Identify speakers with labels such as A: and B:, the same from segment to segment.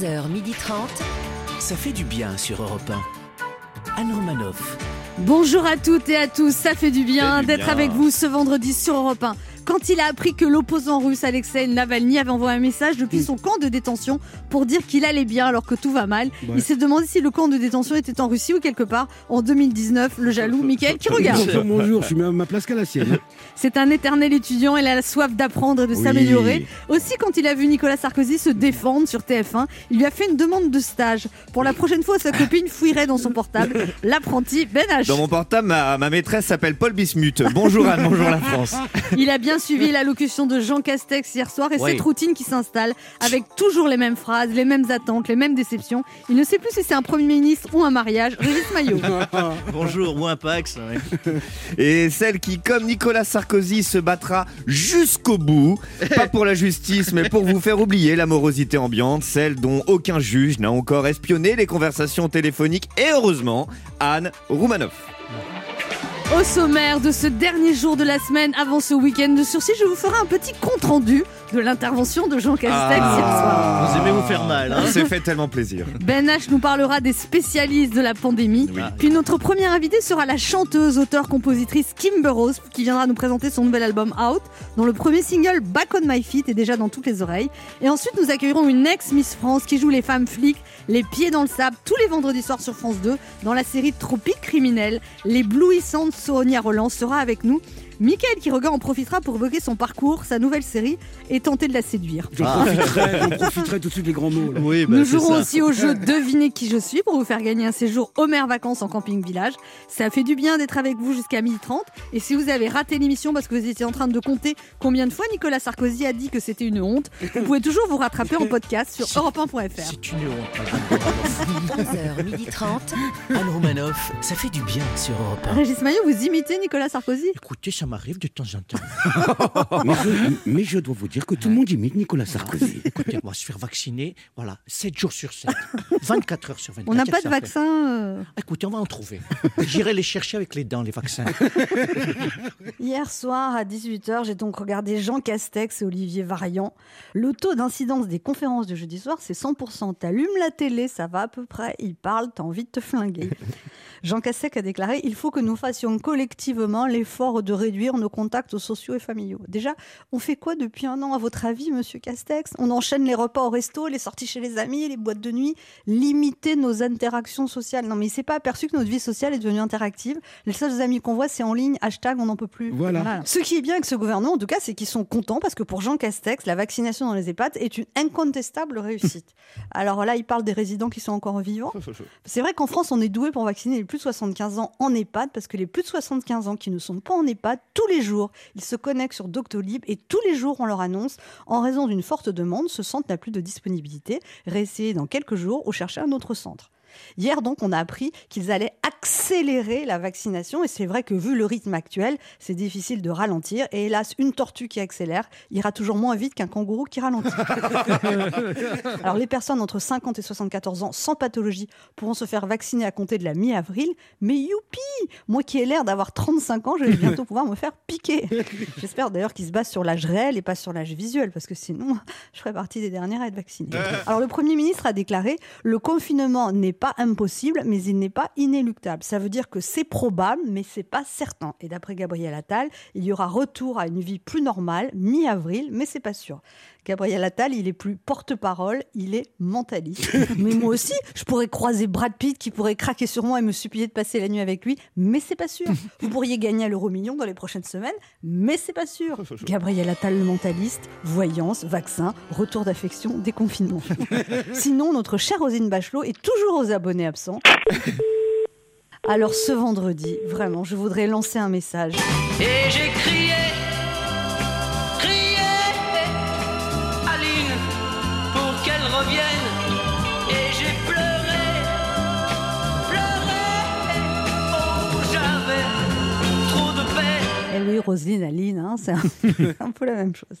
A: 11h30.
B: Ça fait du bien sur Europe 1. Anne Romanoff.
C: Bonjour à toutes et à tous, ça fait du bien d'être avec vous ce vendredi sur Europe 1. Quand il a appris que l'opposant russe Alexei Navalny avait envoyé un message depuis son camp de détention pour dire qu'il allait bien alors que tout va mal, il s'est demandé si le camp de détention était en Russie ou quelque part en 2019. Le jaloux Michael qui regarde.
D: Bonjour, bonjour, je suis même à ma place qu'à la sienne.
C: C'est un éternel étudiant, il a la soif d'apprendre et de
D: Oui.
C: s'améliorer. Aussi, quand il a vu Nicolas Sarkozy se défendre sur TF1, il lui a fait une demande de stage. Pour la prochaine fois, sa copine fouillerait dans son portable l'apprenti Ben H.
E: Dans mon portable, ma, ma maîtresse s'appelle Paul Bismuth. Bonjour Anne, bonjour la France.
C: Il a bien suivi l'allocution de Jean Castex hier soir et
E: Oui.
C: cette routine qui s'installe avec toujours les mêmes phrases, les mêmes attentes, les mêmes déceptions. Il ne sait plus si c'est un Premier ministre ou un mariage. Régis Maillot.
F: Bonjour, ou un Pax. ouais.
E: Et celle qui, comme Nicolas Sarkozy, se battra jusqu'au bout, pas pour la justice, mais pour vous faire oublier la morosité ambiante, celle dont aucun juge n'a encore espionné les conversations téléphoniques, et heureusement, Anne Roumanoff.
C: Au sommaire de ce dernier jour de la semaine. Avant ce week-end de sursis, je vous ferai un petit compte-rendu de l'intervention de Jean Castex
E: Ah.
C: hier soir.
F: Vous aimez vous faire mal, hein
E: C'est fait tellement plaisir.
C: Ben H nous parlera des spécialistes de la pandémie.
E: Oui.
C: Puis notre première invitée sera la chanteuse, auteure, compositrice Kim Burrows qui viendra nous présenter son nouvel album Out, dont le premier single Back on My Feet est déjà dans toutes les oreilles. Et ensuite nous accueillerons une ex-Miss France qui joue les femmes flics, les pieds dans le sable, tous les vendredis soirs sur France 2 dans la série Tropique criminelle. L'éblouissante Sonia Roland sera avec nous. Michael Quiroga en profitera pour évoquer son parcours, sa nouvelle série et tenter de la séduire.
D: J'en profiterai, j'en profiterai tout de suite des grands mots.
F: Oui, bah,
C: Nous jouerons
F: ça.
C: aussi au jeu Devinez qui je suis pour vous faire gagner un séjour Homer Vacances en camping village. Ça fait du bien d'être avec vous jusqu'à 12h30. Et si vous avez raté l'émission parce que vous étiez en train de compter combien de fois Nicolas Sarkozy a dit que c'était une honte, vous pouvez toujours vous rattraper en podcast sur europe1.fr.
F: C'est une honte.
A: 11h30.
B: Anne Romanoff, ça fait du bien sur Europe 1.
C: Régis Maillot, vous imitez Nicolas Sarkozy?
F: Écoutez, ça m'arrive de temps en temps.
D: Mais je, mais je dois vous dire que tout le monde imite Nicolas Sarkozy.
F: Écoutez, on va se faire vacciner, voilà, 7 jours sur 7, 24 heures sur 24.
C: On n'a pas de vaccin. euh.
F: Écoutez, on va en trouver. J'irai les chercher avec les dents, les vaccins.
C: Hier soir à 18h, j'ai donc regardé Jean Castex et Olivier Varian. Le taux d'incidence des conférences de jeudi soir, c'est 100%. T'allumes la télé, ça va à peu près, ils parlent, t'as envie de te flinguer. Jean Castex a déclaré Il faut que nous fassions collectivement l'effort de réduire nos contacts sociaux et familiaux. Déjà, on fait quoi depuis un an, à votre avis, monsieur Castex? On enchaîne les repas au resto, les sorties chez les amis, les boîtes de nuit, limiter nos interactions sociales. Non, mais il s'est pas aperçu que notre vie sociale est devenue interactive. Les seuls amis qu'on voit, c'est en ligne, hashtag on n'en peut plus.
D: Voilà.
C: Ce qui est bien avec ce gouvernement, en tout cas, c'est qu'ils sont contents parce que pour Jean Castex, la vaccination dans les EHPAD est une incontestable réussite. Alors là, il parle des résidents qui sont encore vivants. C'est vrai qu'en France, on est doué pour vacciner plus de 75 ans en EHPAD parce que les plus de 75 ans qui ne sont pas en EHPAD, tous les jours, ils se connectent sur Doctolib et tous les jours, on leur annonce, en raison d'une forte demande, ce centre n'a plus de disponibilité. Réessayez dans quelques jours ou cherchez un autre centre. Hier, donc, on a appris qu'ils allaient accélérer la vaccination. Et c'est vrai que, vu le rythme actuel, c'est difficile de ralentir. Et hélas, une tortue qui accélère ira toujours moins vite qu'un kangourou qui ralentit. Alors, les personnes entre 50 et 74 ans sans pathologie pourront se faire vacciner à compter de la mi-avril. Mais youpi Moi qui ai l'air d'avoir 35 ans, je vais bientôt pouvoir me faire piquer. J'espère d'ailleurs qu'ils se basent sur l'âge réel et pas sur l'âge visuel, parce que sinon, je ferai partie des dernières à être vaccinée. Alors, le Premier ministre a déclaré le confinement n'est pas impossible, mais il n'est pas inéluctable. Ça veut dire que c'est probable, mais c'est pas certain. Et d'après Gabriel Attal, il y aura retour à une vie plus normale mi-avril, mais c'est pas sûr. Gabriel Attal, il est plus porte-parole, il est mentaliste. mais moi aussi, je pourrais croiser Brad Pitt qui pourrait craquer sur moi et me supplier de passer la nuit avec lui, mais c'est pas sûr. Vous pourriez gagner à l'euro million dans les prochaines semaines, mais c'est pas sûr. Gabriel Attal, le mentaliste, voyance, vaccin, retour d'affection, déconfinement. Sinon, notre chère Rosine Bachelot est toujours aux abonnés absents. Alors ce vendredi, vraiment, je voudrais lancer un message.
G: Et
C: Eh oui, Roselyne, Aline, hein, c'est un, un peu la même chose.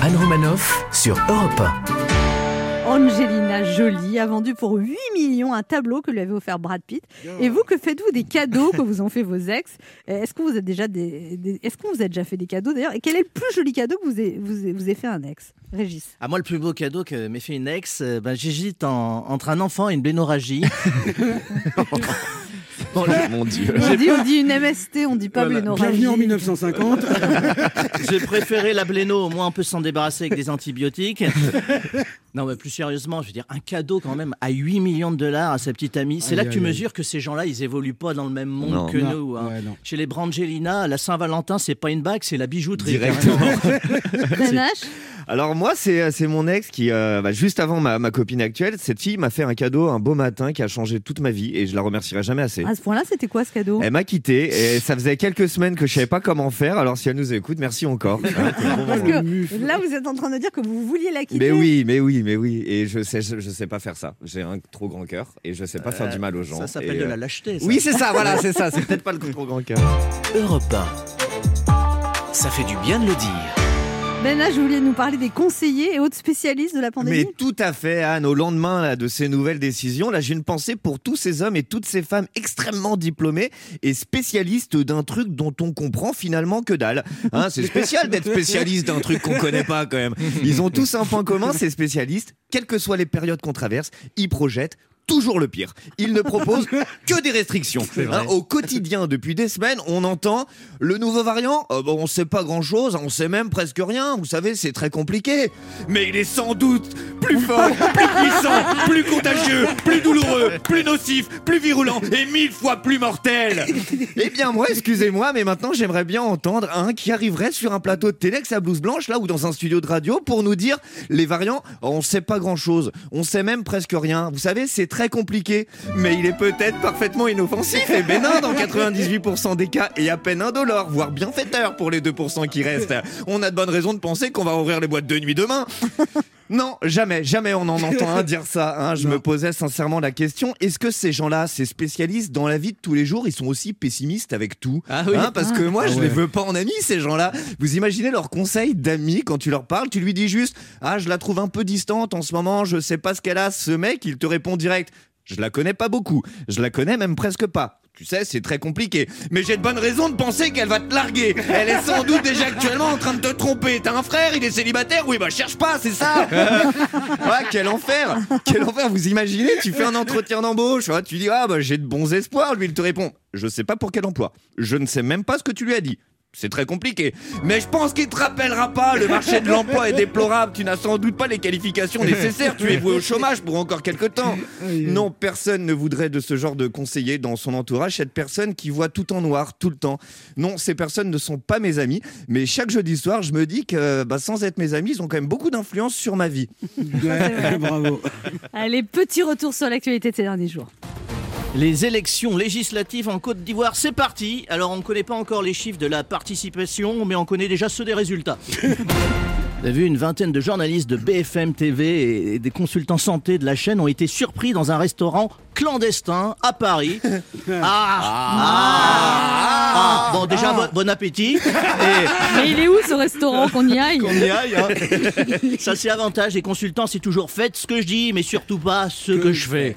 B: Anne Romanoff sur Europe 1.
C: Angelina Jolie a vendu pour 8 millions un tableau que lui avait offert Brad Pitt. Et vous, que faites-vous des cadeaux que vous ont fait vos ex? Est-ce que vous êtes déjà des, des- est-ce qu'on vous a déjà fait des cadeaux d'ailleurs? Et quel est le plus joli cadeau que vous avez, vous avez- vous avez fait un ex? Régis.
A: À moi, le plus beau cadeau que m'ait fait une ex, euh, ben, j'hésite en- entre un enfant et une blénorragie.
E: Oh, mon Dieu.
C: On dit, on dit une MST, on dit pas
D: Voilà.
C: blénorragie.
D: Bienvenue en 1950.
A: J'ai préféré la bléno, au moins on peut s'en débarrasser avec des antibiotiques. Non, mais plus sérieusement, je veux dire, un cadeau quand même à 8 millions de dollars à sa petite amie. C'est là que tu mesures que ces gens-là, ils évoluent pas dans le même monde
E: Non.
A: que
D: Non,
A: nous. hein.
D: ouais.
A: Chez les Brangelina, la Saint-Valentin, c'est pas une bague, c'est la bijouterie.
E: Directement. Alors moi, c'est c'est mon ex qui, euh, bah, juste avant ma, ma copine actuelle, cette fille m'a fait un cadeau un beau matin qui a changé toute ma vie et je la remercierai jamais assez.
C: à ce point-là, c'était quoi ce cadeau?
E: Elle m'a quitté et ça faisait quelques semaines que je savais pas comment faire. Alors si elle nous écoute, merci encore.
C: Parce que là, vous êtes en train de dire que vous vouliez la quitter.
E: Mais oui, mais oui, mais oui. Et je sais, je, je sais pas faire ça. J'ai un trop grand cœur et je sais pas faire du mal aux gens.
A: Ça s'appelle de
E: euh,
A: la lâcheté. ça.
E: Oui, c'est ça. Voilà, c'est ça. C'est peut-être pas le trop grand cœur.
B: Europe 1. Ça fait du bien de le dire.
C: Ben H, vous vouliez nous parler des conseillers et autres spécialistes de la pandémie
E: Mais tout à fait, Anne. Au lendemain là, de ces nouvelles décisions, là, j'ai une pensée pour tous ces hommes et toutes ces femmes extrêmement diplômés et spécialistes d'un truc dont on comprend finalement que dalle. Hein, c'est spécial d'être spécialiste d'un truc qu'on connaît pas quand même. Ils ont tous un point commun, ces spécialistes, quelles que soient les périodes qu'on traverse, ils projettent toujours le pire. Ils ne proposent que des restrictions. Hein, au quotidien, depuis des semaines, on entend le nouveau variant. euh, bon, on sait pas grand chose, on sait même presque rien. Vous savez, c'est très compliqué. Mais il est sans doute plus fort, plus puissant, plus contagieux, plus douloureux, plus nocif, plus virulent et mille fois plus mortel. Eh bien, moi, excusez-moi, mais maintenant, j'aimerais bien entendre un qui arriverait sur un plateau de télé avec sa blouse blanche, là, ou dans un studio de radio, pour nous dire les variants, on sait pas grand chose. On sait même presque rien. Vous savez, c'est très compliqué, mais il est peut-être parfaitement inoffensif et bénin dans 98% des cas et à peine indolore, voire bienfaiteur pour les 2% qui restent. On a de bonnes raisons de penser qu'on va ouvrir les boîtes de nuit demain. Non, jamais, jamais on en entend un dire ça. hein. Je me posais sincèrement la question est-ce que ces gens-là, ces spécialistes dans la vie de tous les jours, ils sont aussi pessimistes avec tout?
A: Ah oui.
E: Hein, Parce que moi,
D: Ah
E: je
D: ouais.
E: les veux pas en amis, ces gens-là. Vous imaginez leurs conseils d'amis quand tu leur parles Tu lui dis juste Ah, je la trouve un peu distante en ce moment, je sais pas ce qu'elle a. Ce mec, il te répond direct Je la connais pas beaucoup, je la connais même presque pas. Tu sais, c'est très compliqué. Mais j'ai de bonnes raisons de penser qu'elle va te larguer. Elle est sans doute déjà actuellement en train de te tromper. T'as un frère, il est célibataire? Oui, bah cherche pas, c'est ça Ouais, quel enfer Quel enfer Vous imaginez Tu fais un entretien d'embauche, ouais, tu dis Ah, bah j'ai de bons espoirs. Lui, il te répond Je sais pas pour quel emploi. Je ne sais même pas ce que tu lui as dit. C'est très compliqué. Mais je pense qu'il te rappellera pas. Le marché de l'emploi est déplorable. Tu n'as sans doute pas les qualifications nécessaires. Tu es voué au chômage pour encore quelques temps. Non, personne ne voudrait de ce genre de conseiller dans son entourage. Cette personne qui voit tout en noir tout le temps. Non, ces personnes ne sont pas mes amis. Mais chaque jeudi soir, je me dis que bah, sans être mes amis, ils ont quand même beaucoup d'influence sur ma vie.
D: Ouais, bravo.
C: Allez, petit retour sur l'actualité de ces derniers jours.
A: Les élections législatives en Côte d'Ivoire, c'est parti. Alors, on ne connaît pas encore les chiffres de la participation, mais on connaît déjà ceux des résultats. Vous avez vu, une vingtaine de journalistes de BFM TV et des consultants santé de la chaîne ont été surpris dans un restaurant clandestin à Paris. Ah, ah, ah. Bon, déjà, bon, bon appétit. Et
C: Mais il est où ce restaurant qu'on y aille
A: qu'on y aille. hein. Ça, c'est l'avantage des consultants, c'est toujours faites ce que je dis, mais surtout pas ce que je fais.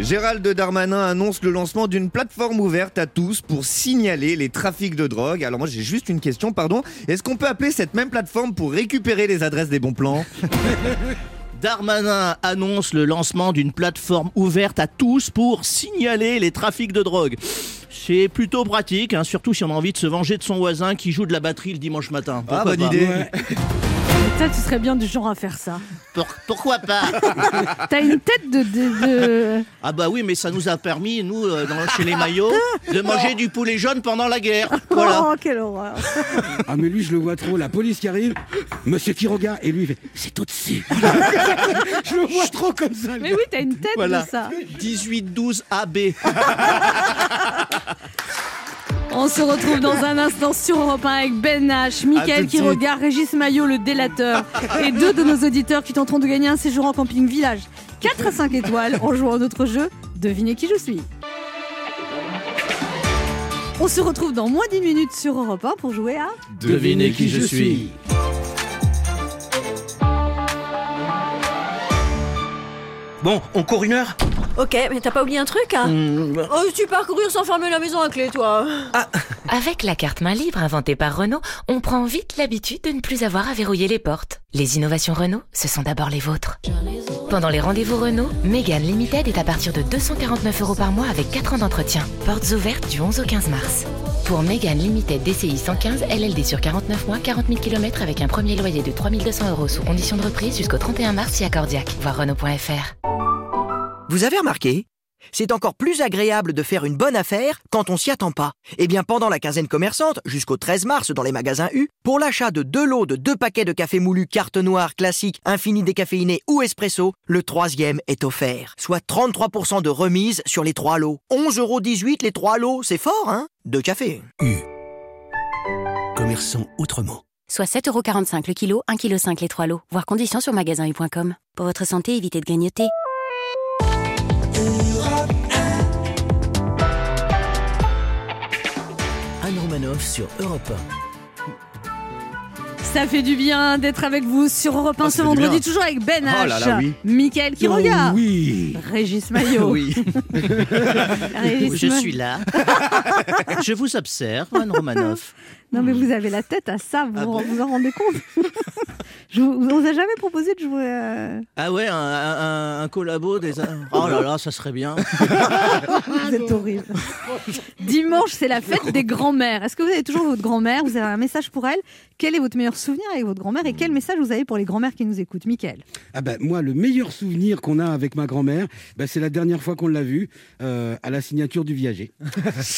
E: Gérald Darmanin annonce le lancement d'une plateforme ouverte à tous pour signaler les trafics de drogue. Alors moi j'ai juste une question, pardon. Est-ce qu'on peut appeler cette même plateforme pour récupérer les adresses des bons plans
A: Darmanin annonce le lancement d'une plateforme ouverte à tous pour signaler les trafics de drogue. C'est plutôt pratique, hein, surtout si on a envie de se venger de son voisin qui joue de la batterie le dimanche matin.
E: Ah bonne
A: pas
E: idée.
C: Toi, tu serais bien du genre à faire ça.
A: Pour- pourquoi pas
C: T'as une tête de. de, de-
A: Ah bah oui, mais ça nous a permis, nous, euh, dans- chez les maillots, de manger du poulet jaune pendant la guerre. Voilà.
C: Oh, quelle horreur.
D: Ah, mais lui, je le vois trop. La police qui arrive, monsieur qui regarde, et lui, il fait C'est au-dessus. je le vois trop comme ça. le
C: Mais
D: gars.
C: oui, t'as une tête
A: Voilà.
C: de ça.
A: 18-12 AB.
C: On se retrouve dans un instant sur Europe 1 avec Ben H,
E: de
C: qui regarde, Régis Maillot, le délateur, et deux de nos auditeurs qui tenteront de gagner un séjour en camping village. 4 à 5 étoiles. En jouant à notre jeu. Devinez qui je suis. On se retrouve dans moins d'une minute sur Europe 1 pour jouer à
A: Devinez qui je suis.
B: Bon, on court une heure?
H: Ok, mais t'as pas oublié un truc hein
B: Hmm,
H: Oh, tu pars courir sans fermer la maison à clé, toi
I: Avec la carte main libre inventée par Renault, on prend vite l'habitude de ne plus avoir à verrouiller les portes. Les innovations Renault, ce sont d'abord les vôtres. Pendant les rendez-vous Renault, Mégane Limited est à partir de 249 euros par mois avec 4 ans d'entretien. Portes ouvertes du 11 au 15 mars. Pour Mégane Limited DCI 115, LLD sur 49 mois, 40 000 km avec un premier loyer de 3200 euros sous condition de reprise jusqu'au 31 mars si accordiaque. Voir Renault.fr.
J: Vous avez remarqué? C'est encore plus agréable de faire une bonne affaire quand on s'y attend pas. Eh bien, pendant la quinzaine commerçante, jusqu'au 13 mars dans les magasins U, pour l'achat de deux lots de deux paquets de café moulu carte noire classique, infini décaféiné ou espresso, le troisième est offert. Soit 33% de remise sur les trois lots. 11,18€ les trois lots, c'est fort, hein? De café.
B: Commerçant autrement.
K: Soit 7,45€ le kilo, 1,5 kg les trois lots. Voir conditions sur magasin.com. Pour votre santé, évitez de grignoter.
B: Anne Romanoff sur Europe
C: Ça fait du bien d'être avec vous sur Europe 1
E: Oh, ça
C: ce vendredi, toujours avec Ben H,
E: Oh là là, oui.
C: Mickaël qui
D: Oh
C: regarde,
D: oui
C: Régis Maillot.
A: Oui,
C: Régis
A: je
C: Ma-
A: suis là. je vous observe, Anne Romanoff.
C: Non mais vous avez la tête à ça, vous
A: Ah bon
C: vous en rendez compte Je vous, on vous a jamais proposé de jouer euh,
A: Ah ouais, un, un, un collabo des... Oh là là, ça serait bien.
C: Vous êtes horrible. Dimanche, c'est la fête des grands-mères. Est-ce que vous avez toujours votre grand-mère? Vous avez un message pour elle? Quel est votre meilleur souvenir avec votre grand-mère Et quel message vous avez pour les grands-mères qui nous écoutent? Mickaël
D: Ah ben, moi, le meilleur souvenir qu'on a avec ma grand-mère, ben, c'est la dernière fois qu'on l'a vue euh, à la signature du viager.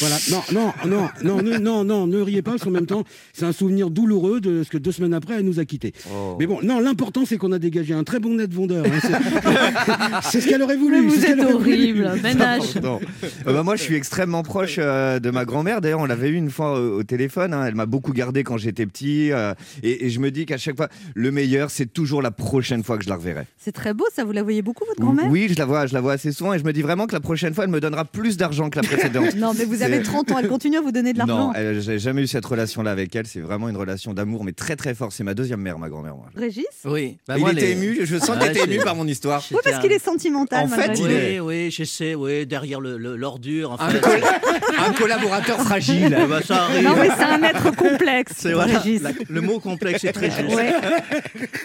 D: voilà. Non, non, non, non, ne- non, non, ne riez pas, parce qu'en même temps, c'est un souvenir douloureux de ce que deux semaines après, elle nous a quittés.
E: Oh.
D: Mais bon, non, l'important, c'est qu'on a dégagé un très bon net vendeur. hein. C'est- ce qu'elle aurait voulu.
C: Mais vous êtes horrible, Ben.
E: Non. Euh, bah, moi, je suis extrêmement proche euh, de ma grand-mère. D'ailleurs, on l'avait eu une fois au, au téléphone. hein. Elle m'a beaucoup gardé quand j'étais petit. euh, et, et je me dis qu'à chaque fois, le meilleur, c'est toujours la prochaine fois que je la reverrai.
C: C'est très beau, ça. Vous la voyez beaucoup, votre grand-mère?
E: Oui, je la vois, je la vois assez souvent. Et je me dis vraiment que la prochaine fois, elle me donnera plus d'argent que la précédente.
C: Non, mais vous avez 30 ans, elle continue à vous donner de l'argent.
E: Non, elle- j'ai jamais eu cette relation-là avec elle. C'est vraiment une relation d'amour, mais très très fort. C'est ma deuxième mère, ma grand-mère. Moi.
C: Régis?
A: Oui. Bah,
E: il
A: moi,
E: était
A: les-
E: ému. Je sens
A: Ah,
E: qu'il était ému par mon histoire.
C: Oui, parce qu'il est sentimental.
E: En
C: malgré
E: fait,
C: tout.
E: il est-
A: Oui, oui, je sais, oui, derrière le- le- l'ordure. En
E: Un,
A: fait.
E: col- un collaborateur fragile.
A: Eh ben, ça arrive.
C: Non, mais c'est un être complexe,
A: C'est voilà,
C: Régis.
A: la- le mot complexe est très juste.
C: Ouais.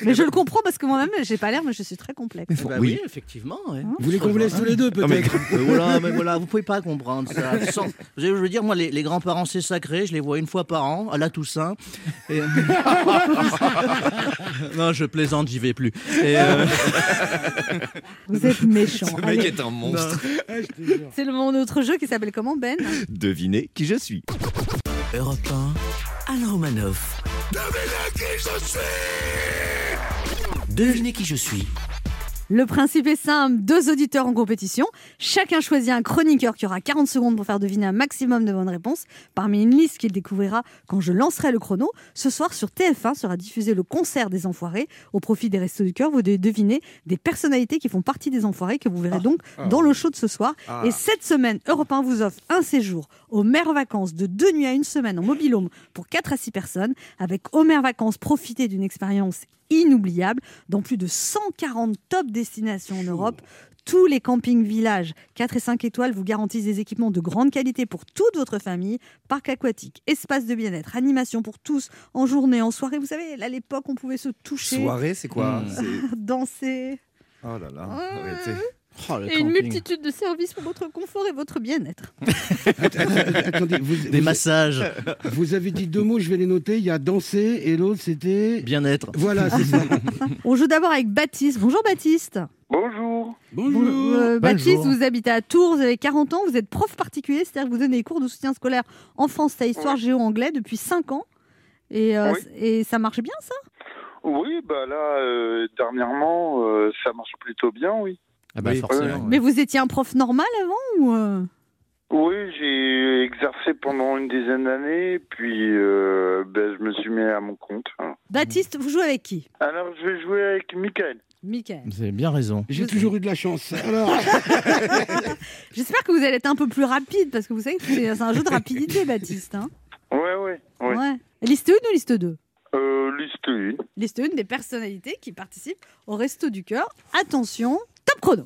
C: Mais je le comprends parce que moi-même, j'ai pas l'air, mais je suis très complexe.
A: Bah
E: Oui.
A: oui, effectivement. ouais.
D: Vous voulez qu'on vous laisse tous les deux,
E: Non, mais-
D: peut-être
A: Mais voilà, mais voilà, vous pouvez pas comprendre ça. Sans- je veux dire, moi, les, les grands-parents, c'est sacré. Je les vois une fois par an, à la Toussaint. Et- non, je plaisante, j'y vais plus. Et, euh,
C: Vous êtes méchant.
E: Ce mec
C: Allez,
E: est un monstre.
C: C'est le mon autre jeu qui s'appelle comment, Ben?
E: Devinez qui je suis.
B: Europe 1, Anne Romanoff. Devinez qui je suis.
C: Le principe est simple, deux auditeurs en compétition. Chacun choisit un chroniqueur qui aura 40 secondes pour faire deviner un maximum de bonnes réponses parmi une liste qu'il découvrira quand je lancerai le chrono. Ce soir sur TF1 sera diffusé le concert des Enfoirés au profit des Restos du Cœur. Vous devez deviner des personnalités qui font partie des Enfoirés que vous verrez donc dans le show de ce soir.
E: Ah.
C: Et cette semaine, Europe 1 vous offre un séjour aux mères vacances de deux nuits à une semaine en mobilhome pour 4 à 6 personnes. Avec Homer Vacances, profitez d'une expérience inoubliable dans plus de 140 top destinations en Europe. Tous les campings villages 4 et 5 étoiles vous garantissent des équipements de grande qualité pour toute votre famille. Parc aquatique, espace de bien-être, animation pour tous, en journée, en soirée. Vous savez, à l'époque, on pouvait se toucher,
E: Soirée, c'est quoi
A: Hmm.
C: Danser.
E: Oh là là. Arrêtez.
A: Oh,
C: Et une multitude de services pour votre confort et votre bien-être.
D: Attendez, vous,
A: Des
D: vous-
A: massages,
D: vous avez dit deux mots, je vais les noter. Il y a danser et l'autre, c'était.
A: bien-être.
D: Voilà, c'est ça.
C: On joue d'abord avec Baptiste. Bonjour Baptiste.
L: Bonjour.
D: Bonjour.
C: Euh, Baptiste,
A: Bonjour.
C: vous habitez à Tours, vous avez 40 ans, vous êtes prof particulier, c'est-à-dire que vous donnez des cours de soutien scolaire en français, histoire, géo, anglais depuis 5 ans. Et, euh,
L: Oui.
C: et ça marche bien ça?
L: Oui, bah là, euh, dernièrement, euh, ça marche plutôt bien, oui.
A: Ah bah
E: Oui.
A: forcément.
C: Mais vous étiez un prof normal avant ou euh
L: Oui, j'ai exercé pendant une dizaine d'années, puis euh, ben, je me suis mis à mon compte. hein.
C: Baptiste, vous jouez avec qui?
L: Alors, je vais jouer avec Michael.
C: Michael.
A: Vous avez bien raison.
D: J'ai toujours eu de la chance. Alors,
C: J'espère que vous allez être un peu plus rapide parce que vous savez que c'est un jeu de rapidité, Baptiste. hein.
L: Ouais, ouais, ouais.
C: Ouais. Liste 1 ou liste 2
L: Euh, liste 1.
C: Liste une des personnalités qui participent au Resto du Cœur. Attention, top chrono.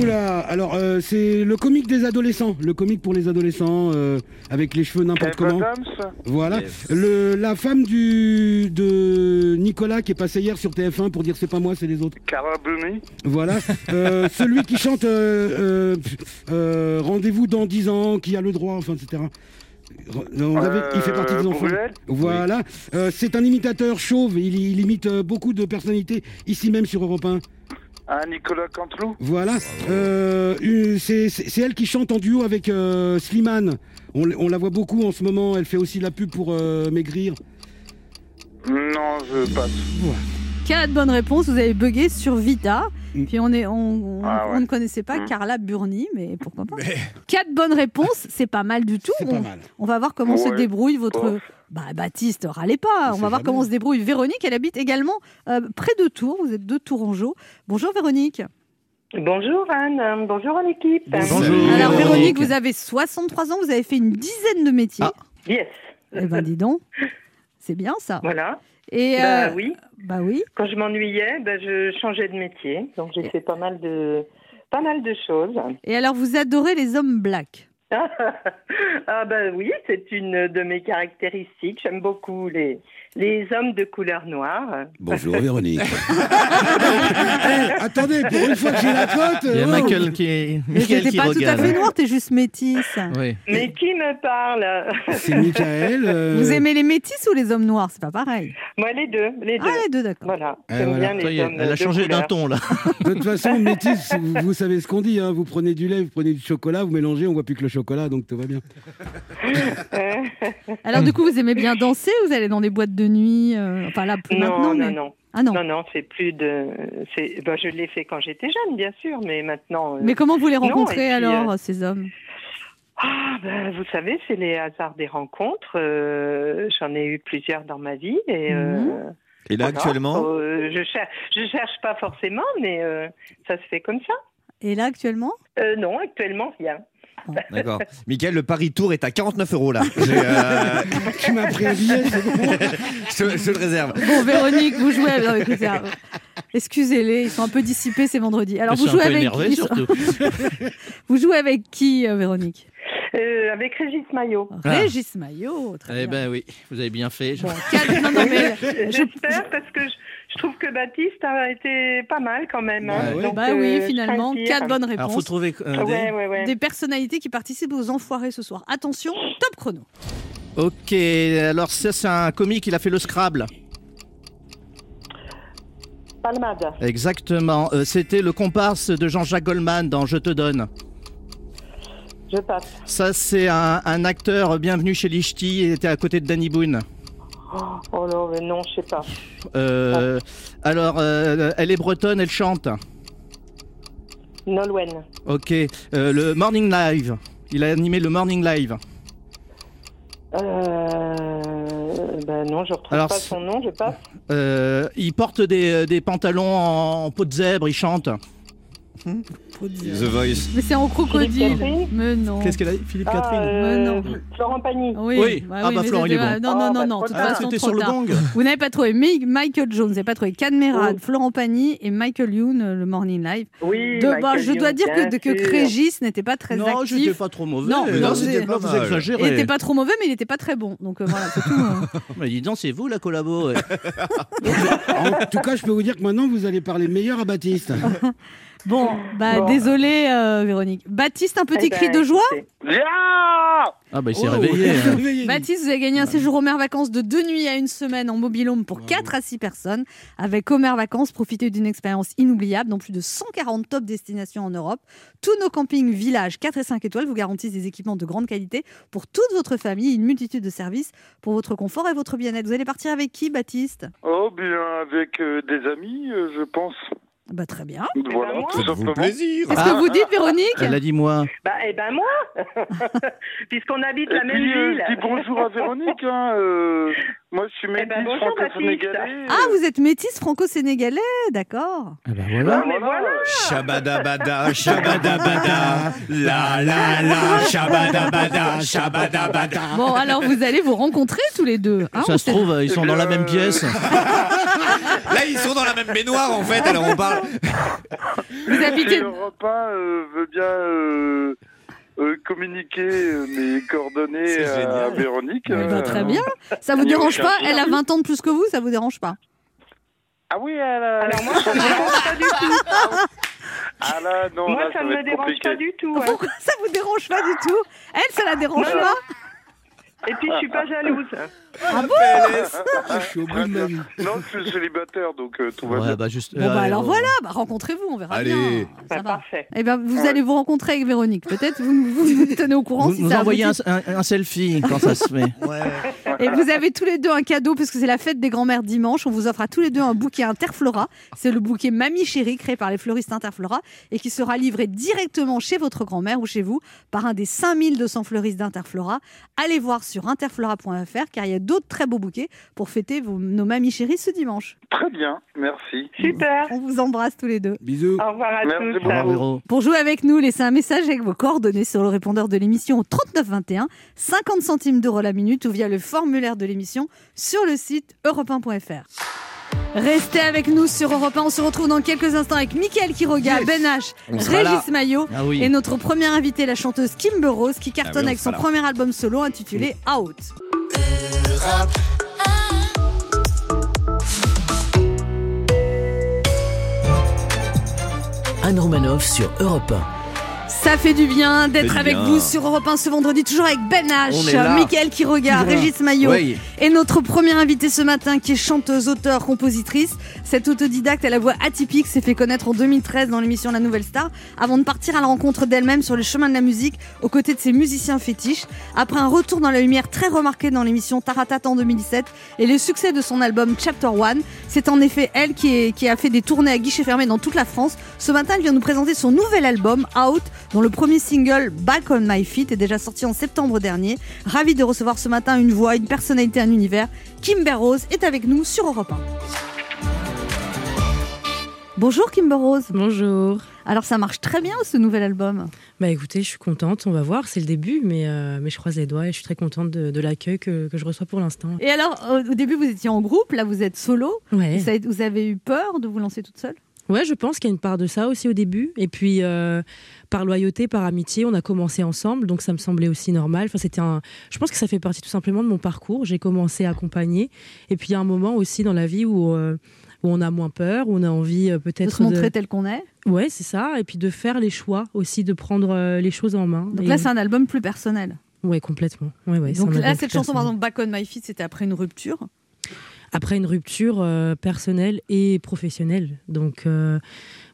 D: Oula, alors euh, c'est le comique des adolescents, le comique pour les adolescents euh, avec les cheveux n'importe comment.
L: Adams
D: Voilà, le, la femme du de Nicolas qui est passée hier sur TF1 pour dire c'est pas moi, c'est les autres.
L: Cara Bruni
D: Voilà, Euh, celui qui chante euh, euh, euh, Rendez-vous dans 10 ans, qui a le droit, enfin etc. Il fait partie des
L: Euh,
D: enfants. Voilà, Euh, c'est un imitateur chauve, il, il imite euh, beaucoup de personnalités ici même sur Europe 1.
L: Ah, Nicolas Canteloup
D: Voilà, Euh, c'est elle qui chante en duo avec euh, Slimane. On, la voit beaucoup en ce moment, elle fait aussi la pub pour euh, maigrir.
L: Non, je passe.
C: Quatre bonnes réponses. Vous avez bugué sur Vita. Puis on, est, on, on-
L: Ah ouais.
C: on ne connaissait pas
L: Mm.
C: Carla Burni, mais pourquoi pas. Quatre bonnes réponses, c'est pas mal du tout. On,
D: mal.
C: on va voir comment se débrouille votre. Bah, Baptiste, râlez pas. On va voir
D: jamais.
C: comment se débrouille Véronique. Elle habite également euh, près de Tours. Vous êtes de Tourangeau. Bonjour Véronique.
M: Bonjour Anne, bonjour à l'équipe.
A: Bonjour.
C: Alors
A: Véronique.
C: Véronique, vous avez 63 ans, vous avez fait une dizaine de métiers.
A: Ah.
M: Yes.
C: Eh ben dis donc, c'est bien ça.
M: Voilà.
C: Et
M: Bah
C: euh,
M: oui.
C: bah oui.
M: Quand je m'ennuyais, bah, je changeais de métier. Donc j'ai fait pas mal de pas mal de choses.
C: Et alors vous adorez les hommes blacks?
M: ah bah oui, c'est une de mes caractéristiques. J'aime beaucoup les les hommes de couleur noire.
D: Bonjour Véronique. Eh, attendez, pour une fois que j'ai la cote.
A: Il y a
D: oh.
A: Michael qui est.
C: Mais
A: Michael
C: t'es
A: qui
C: pas tout à fait noir, t'es juste métisse.
A: Oui.
M: Mais qui me parle?
D: C'est Michael. euh,
C: Vous aimez les métis ou les hommes noirs? C'est pas pareil.
M: Moi les deux, les deux.
C: Ah les deux d'accord.
M: Voilà.
D: Eh, voilà.
M: bien les hommes
A: elle a changé d'un ton là.
D: De toute façon, métis, vous, vous savez ce qu'on dit. hein. Vous prenez du lait, vous prenez du chocolat, vous mélangez, on voit plus que le chocolat, donc tout va bien.
C: Alors du coup vous aimez bien danser Vous allez dans des boîtes de nuit euh, Enfin là plus
M: Non,
C: maintenant
M: non,
C: mais...
M: non.
C: Ah non.
M: Non, non, c'est plus de. c'est- bah, je l'ai fait quand j'étais jeune, bien sûr, mais maintenant. euh,
C: Mais comment vous les
M: non,
C: rencontrez
M: puis,
C: alors
M: euh,
C: ces hommes?
M: Ah, ben, vous savez, c'est les hasards des rencontres. euh, J'en ai eu plusieurs dans ma vie. Et, euh,
C: Mhm.
E: Et là,
M: voilà.
E: actuellement?
M: Euh, je, cher je cherche pas forcément, mais euh, ça se fait comme ça.
C: Et là actuellement?
M: Euh, non, actuellement, rien.
E: D'accord. Michael, le Paris Tour est à 49 euros là. Euh,
D: Tu m'as pris un billet,
E: je, le réserve.
C: Bon Véronique, vous jouez avec... Excusez-les, ils sont un peu dissipés ces vendredis. Alors vous jouez
A: un peu
C: avec qui
A: surtout.
C: Vous jouez avec qui euh, Véronique?
M: Euh, avec Régis Maillot.
C: Régis Maillot, très
A: Eh
C: bien.
A: ben oui, vous avez bien fait.
C: Bon, quatre- non, non, mais je-
M: J'espère parce que je, je trouve que Baptiste a été pas mal quand même. hein.
A: Ouais.
M: Donc,
C: Bah oui,
M: euh,
C: finalement, quatre bonnes
A: Alors faut
C: réponses.
A: trouver un
M: Ouais,
A: dé.
M: ouais, ouais.
C: Des personnalités qui participent aux enfoirés ce soir. Attention, top chrono.
A: Ok, alors ça c'est un comique, il a fait le Scrabble.
M: Palmade.
A: Exactement. Euh, C'était le comparse de Jean-Jacques Goldman dans Je te donne.
M: Je passe.
A: Ça c'est un, un acteur bienvenu chez Lichty, il était à côté de Danny Boone.
M: Oh non, mais non, je sais pas.
A: Euh, alors, euh, elle est bretonne, elle chante.
M: Nolwenn.
A: Ok, Euh, le Morning Live. Il a animé le Morning Live.
M: Ben non, je retrouve
A: Alors,
M: pas son nom, je passe.
A: Il porte des, des pantalons en, peau de zèbre, il chante.
E: The Voice.
C: Mais c'est en crocodile.
M: Philippe Catherine
C: Mais non.
A: Qu'est-ce qu'elle a dit Philippe
M: Ah,
A: Catherine
C: Mais
M: euh,
C: non.
M: Florent Pagny.
C: Oui,
A: Oui.
C: bah
A: Ah
C: oui,
A: bah,
C: mais
A: Florent, il est bon.
C: Non, non,
M: Ah,
C: non,
M: bah,
C: non.
A: Ah, c'était sur le gong.
C: Vous n'avez pas trouvé Mi- Michael Jones, vous n'avez pas trouvé Can Merad,
M: Oh.
C: Florent Pagny et Michael Youn, euh, le Morning Live.
M: Oui,
C: De, bah, je dois dire que, que
M: sûr.
C: Régis n'était pas très
A: non,
C: actif.
A: j'étais pas trop mauvais.
C: Non, non,
A: c'était pas vous
E: mal.
C: Il
A: exagérez.
C: n'était pas trop mauvais, mais il n'était pas très bon. Donc euh, voilà, c'est tout. euh.
A: Mais dis donc, c'est vous la collabo. ouais.
D: En tout cas, je peux vous dire que maintenant, vous allez parler meilleur à Baptiste.
C: Bon, bah
M: Bon.
C: désolé euh, Véronique. Baptiste, un petit
M: Eh ben,
C: cri de joie
A: Ah bah il s'est
D: Oh,
A: réveillé. hein.
D: réveillé.
C: Baptiste, vous avez gagné un séjour Homer Vacances de deux nuits à une semaine en mobilhome pour 4 à 6 personnes. Avec Homer Vacances, profitez d'une expérience inoubliable dans plus de 140 top destinations en Europe. Tous nos campings, villages 4 et 5 étoiles vous garantissent des équipements de grande qualité pour toute votre famille, une multitude de services pour votre confort et votre bien-être. Vous allez partir avec qui, Baptiste?
L: Oh, bien, avec euh, des amis, euh, je pense.
C: Bah très bien.
L: Voilà, tout simplement.
E: plaisir.
C: Qu'est-ce que vous dites, Véronique
A: Elle a dit moi.
M: Bah, eh ben moi Puisqu'on habite
L: Et
M: la même
L: puis, euh,
M: ville.
L: je dis bonjour à Véronique. Hein, euh, moi, je suis métis
M: ben, bonjour, ma
L: franco-sénégalais.
C: Ah, vous êtes métis franco-sénégalais, d'accord.
A: Ah bah voilà.
M: Mais voilà
E: Shabadabada, shabadabada, la la la, shabadabada, shabadabada.
C: Bon, alors vous allez vous rencontrer tous les deux. hein,
A: Ça se trouve, euh, ils sont dans la même pièce.
E: Là, ils sont dans la même baignoire en fait, alors on parle.
C: Vous habitez-
L: Si Europe 1 euh, veut bien euh, euh, communiquer mes coordonnées à. Véronique.
C: Eh ben,
L: euh,
C: très bien. Ça vous dérange pas. Elle a 20 ans de plus que vous, ça vous dérange pas?
L: Ah oui, elle a...
M: Alors moi, ça me dérange pas du tout.
L: Ah là, non,
M: moi,
L: là,
M: ça
L: ça
M: me dérange
L: compliqué.
M: pas du tout. hein.
C: Pourquoi ça vous dérange pas du tout? Elle, ça la dérange
M: Non,
C: pas?
M: Et puis, je suis pas jalouse.
C: Ah bon
D: Ah, je suis au bout de ma vie.
L: Non, je suis célibataire, donc euh, tout va
A: Ouais,
L: bien.
A: bah juste.
C: Bon bah alors voilà, bah, rencontrez-vous, on verra
E: Allez.
C: bien. Ça va.
M: parfait.
C: Eh ben vous
L: Ouais.
C: allez vous rencontrer avec Véronique. Peut-être vous vous, vous tenez au courant
A: Vous
C: si
A: nous
C: ça
A: envoyez un,
C: aboutit.
A: un- un selfie quand ça se fait.
C: Et vous avez tous les deux un cadeau parce que c'est la fête des grands-mères dimanche. On vous offre à tous les deux un bouquet Interflora. C'est le bouquet Mamie Chérie créé par les fleuristes Interflora et qui sera livré directement chez votre grand-mère ou chez vous par un des 5200 fleuristes d'Interflora. Allez voir sur interflora.fr car il y a d'autres très beaux bouquets pour fêter vos, nos mamies chéries ce dimanche.
L: Très bien, merci.
M: Super.
C: On vous embrasse tous les deux.
D: Bisous.
M: Au revoir à
L: Merci
M: tous.
L: beaucoup.
A: Au revoir, Véro.
C: Pour jouer avec nous, laissez un message avec vos coordonnées sur le répondeur de l'émission au 3921, 50 centimes d'euros la minute ou via le formulaire de l'émission sur le site europe1.fr. Restez avec nous sur Europe 1. On se retrouve dans quelques instants avec Mickaël Quiroga,
D: Yes.
C: Ben H. Régis Maillot
A: Ah oui.
C: et notre première invitée, la chanteuse Kimber Rose, qui cartonne
E: Ah oui, on
C: avec son
E: là.
C: premier album solo intitulé Out.
B: Anne Romanoff sur Europe 1.
C: Ça fait du bien d'être avec
E: bien.
C: vous sur Europe 1 ce vendredi, toujours avec Ben H. Mickaël
E: Toujours là.
C: Régis Maillot
E: Oui.
C: et notre première invitée ce matin qui est chanteuse, auteure, compositrice. Cette autodidacte à la voix atypique s'est fait connaître en 2013 dans l'émission La Nouvelle Star avant de partir à la rencontre d'elle-même sur les chemins de la musique aux côtés de ses musiciens fétiches. Après un retour dans la lumière très remarqué dans l'émission Taratat en 2017 et le succès de son album Chapter One, c'est en effet elle qui, est- qui a fait des tournées à guichets fermés dans toute la France. Ce matin, elle vient nous présenter son nouvel album Out, dont le premier single Back on My Feet est déjà sorti en septembre dernier. Ravi de recevoir ce matin une voix, une personnalité, un univers. Kimber Rose est avec nous sur Europe 1. Bonjour Kimber Rose.
N: Bonjour.
C: Alors ça marche très bien ce nouvel album.
N: Bah écoutez, je suis contente, on va voir, c'est le début, mais, euh, mais je croise les doigts et je suis très contente de, de l'accueil que, que je reçois pour l'instant.
C: Et alors au début vous étiez en groupe, là vous êtes solo.
N: Ouais.
C: Vous avez, vous avez eu peur de vous lancer toute seule?
N: Ouais, je pense qu'il y a une part de ça aussi au début. Et puis, euh, par loyauté, par amitié, on a commencé ensemble, donc ça me semblait aussi normal. Enfin, c'était un... Je pense que ça fait partie tout simplement de mon parcours. J'ai commencé à accompagner. Et puis, il y a un moment aussi dans la vie où, euh, où on a moins peur, où on a envie euh,
C: De
N: peut-être
C: se montrer tel qu'on est.
N: Ouais, c'est ça. Et puis de faire les choix aussi, de prendre euh, les choses en main.
C: Donc
N: Et-
C: là c'est un album plus personnel.
N: Ouais, complètement. Ouais, ouais,
C: Donc là cette chanson par exemple Back on My Feet c'était après une rupture.
N: après une rupture euh, personnelle et professionnelle. Donc euh,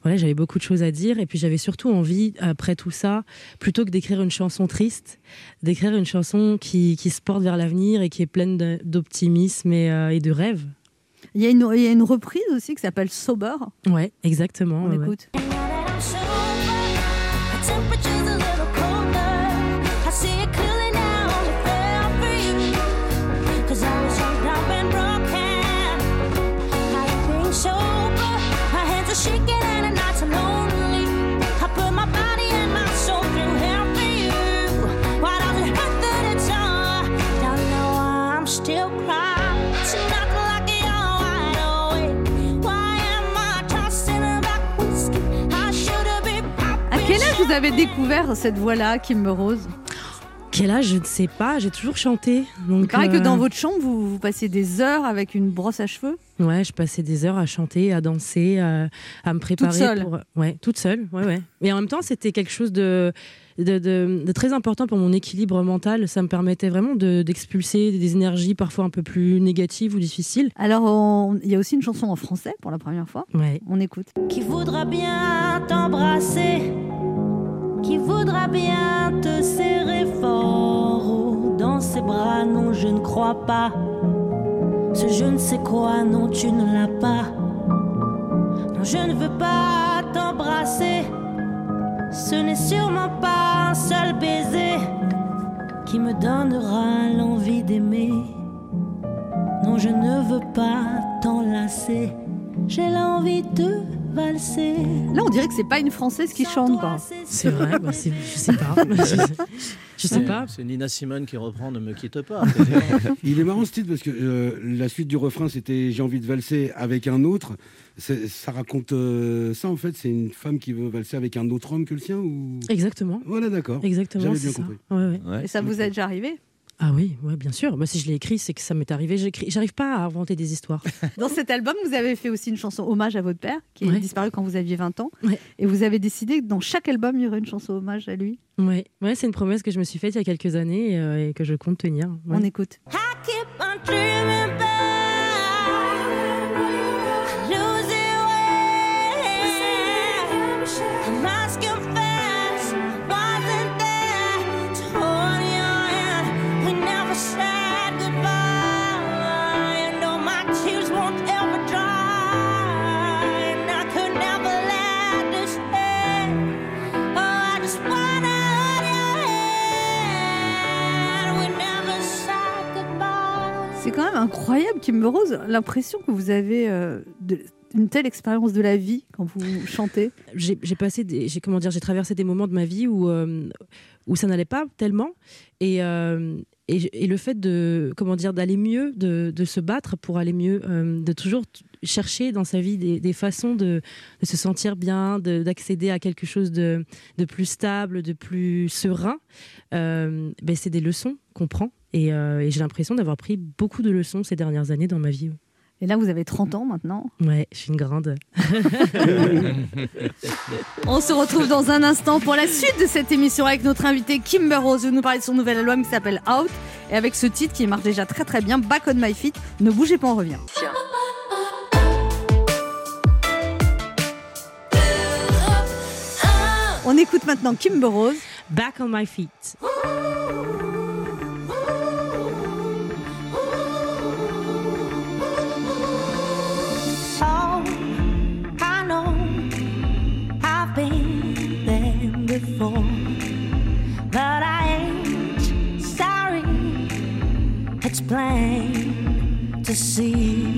N: voilà, j'avais beaucoup de choses à dire et puis j'avais surtout envie, après tout ça, plutôt que d'écrire une chanson triste, d'écrire une chanson qui, qui se porte vers l'avenir et qui est pleine d'optimisme et, euh, et de rêves.
C: Il y, a une, il y a une reprise aussi qui s'appelle Sober.
N: Ouais, exactement.
C: On
N: ouais.
C: écoute. Vous avez découvert cette voix-là, Kimber Rose
N: Quel âge, je ne sais pas, j'ai toujours chanté. Donc,
C: Il paraît que
N: euh,
C: dans votre chambre, vous, vous passiez des heures avec une brosse à cheveux?
N: Ouais, je passais des heures à chanter, à danser, à, à me préparer.
C: seule
N: pour... Ouais, toute seule. Ouais, ouais. Mais en même temps, c'était quelque chose de, de, de- de très important pour mon équilibre mental. Ça me permettait vraiment de- d'expulser des énergies parfois un peu plus négatives ou difficiles.
C: Alors, on- il y a aussi une chanson en français pour la première fois.
N: Ouais.
C: On écoute.
G: Qui voudra bien t'embrasser, qui voudra bien te serrer fort dans ses bras. Non, je ne crois pas. Ce je ne sais quoi, non, tu ne l'as pas. Non, je ne veux pas t'embrasser. Ce n'est sûrement pas un seul baiser qui me donnera l'envie d'aimer. Non, je ne veux pas t'enlacer. J'ai l'envie de valser.
C: Là, on dirait que c'est pas une française qui chante, quoi.
N: C'est vrai, bah, je sais pas. Je, sais pas.
A: C'est Nina Simone qui reprend Ne me quitte pas.
D: Il est marrant ce titre parce que euh, la suite du refrain c'était J'ai envie de valser avec un autre. Ça raconte euh, ça en fait. C'est une femme qui veut valser avec un autre homme que le sien ou?
N: Exactement.
D: Voilà, d'accord.
N: Exactement.
D: J'avais bien
N: ça.
D: compris.
N: Ouais, ouais.
C: Et ça vous est déjà arrivé?
N: Ah oui, ouais, bien sûr. Bah, si je l'ai écrit, c'est que ça m'est arrivé. J'écris- J'arrive pas à inventer des histoires.
C: Dans cet album, vous avez fait aussi une chanson hommage à votre père, qui est
N: Ouais.
C: disparu quand vous aviez 20 ans. Et vous avez décidé que dans chaque album, il y aurait une chanson hommage à lui.
N: Ouais, ouais c'est une promesse que je me suis faite il y a quelques années euh, et que je compte tenir. Ouais.
C: On écoute.
G: I keep on
C: incroyable, Kim Rose, l'impression que vous avez euh, de- une telle expérience de la vie quand vous chantez.
N: j'ai passé des, comment dire, j'ai traversé des moments de ma vie où euh, où ça n'allait pas tellement et euh, et, le fait de comment dire d'aller mieux, de, de se battre pour aller mieux, euh, de toujours chercher dans sa vie des, des façons de, de se sentir bien, de- d'accéder à quelque chose de, de plus stable, de plus serein. ben c'est des leçons qu'on prend et, euh, et j'ai l'impression d'avoir pris beaucoup de leçons ces dernières années dans ma vie.
C: Et là, vous avez 30 ans maintenant.
N: Ouais, je suis une grande.
C: On se retrouve dans un instant pour la suite de cette émission avec notre invité Kimber Rose. Elle nous parler de son nouvel album qui s'appelle Out. Et avec ce titre qui marche déjà très très bien, Back on My Feet. Ne bougez pas, on revient. On écoute maintenant Kimber Rose.
N: Back on My Feet.
G: Plain to see.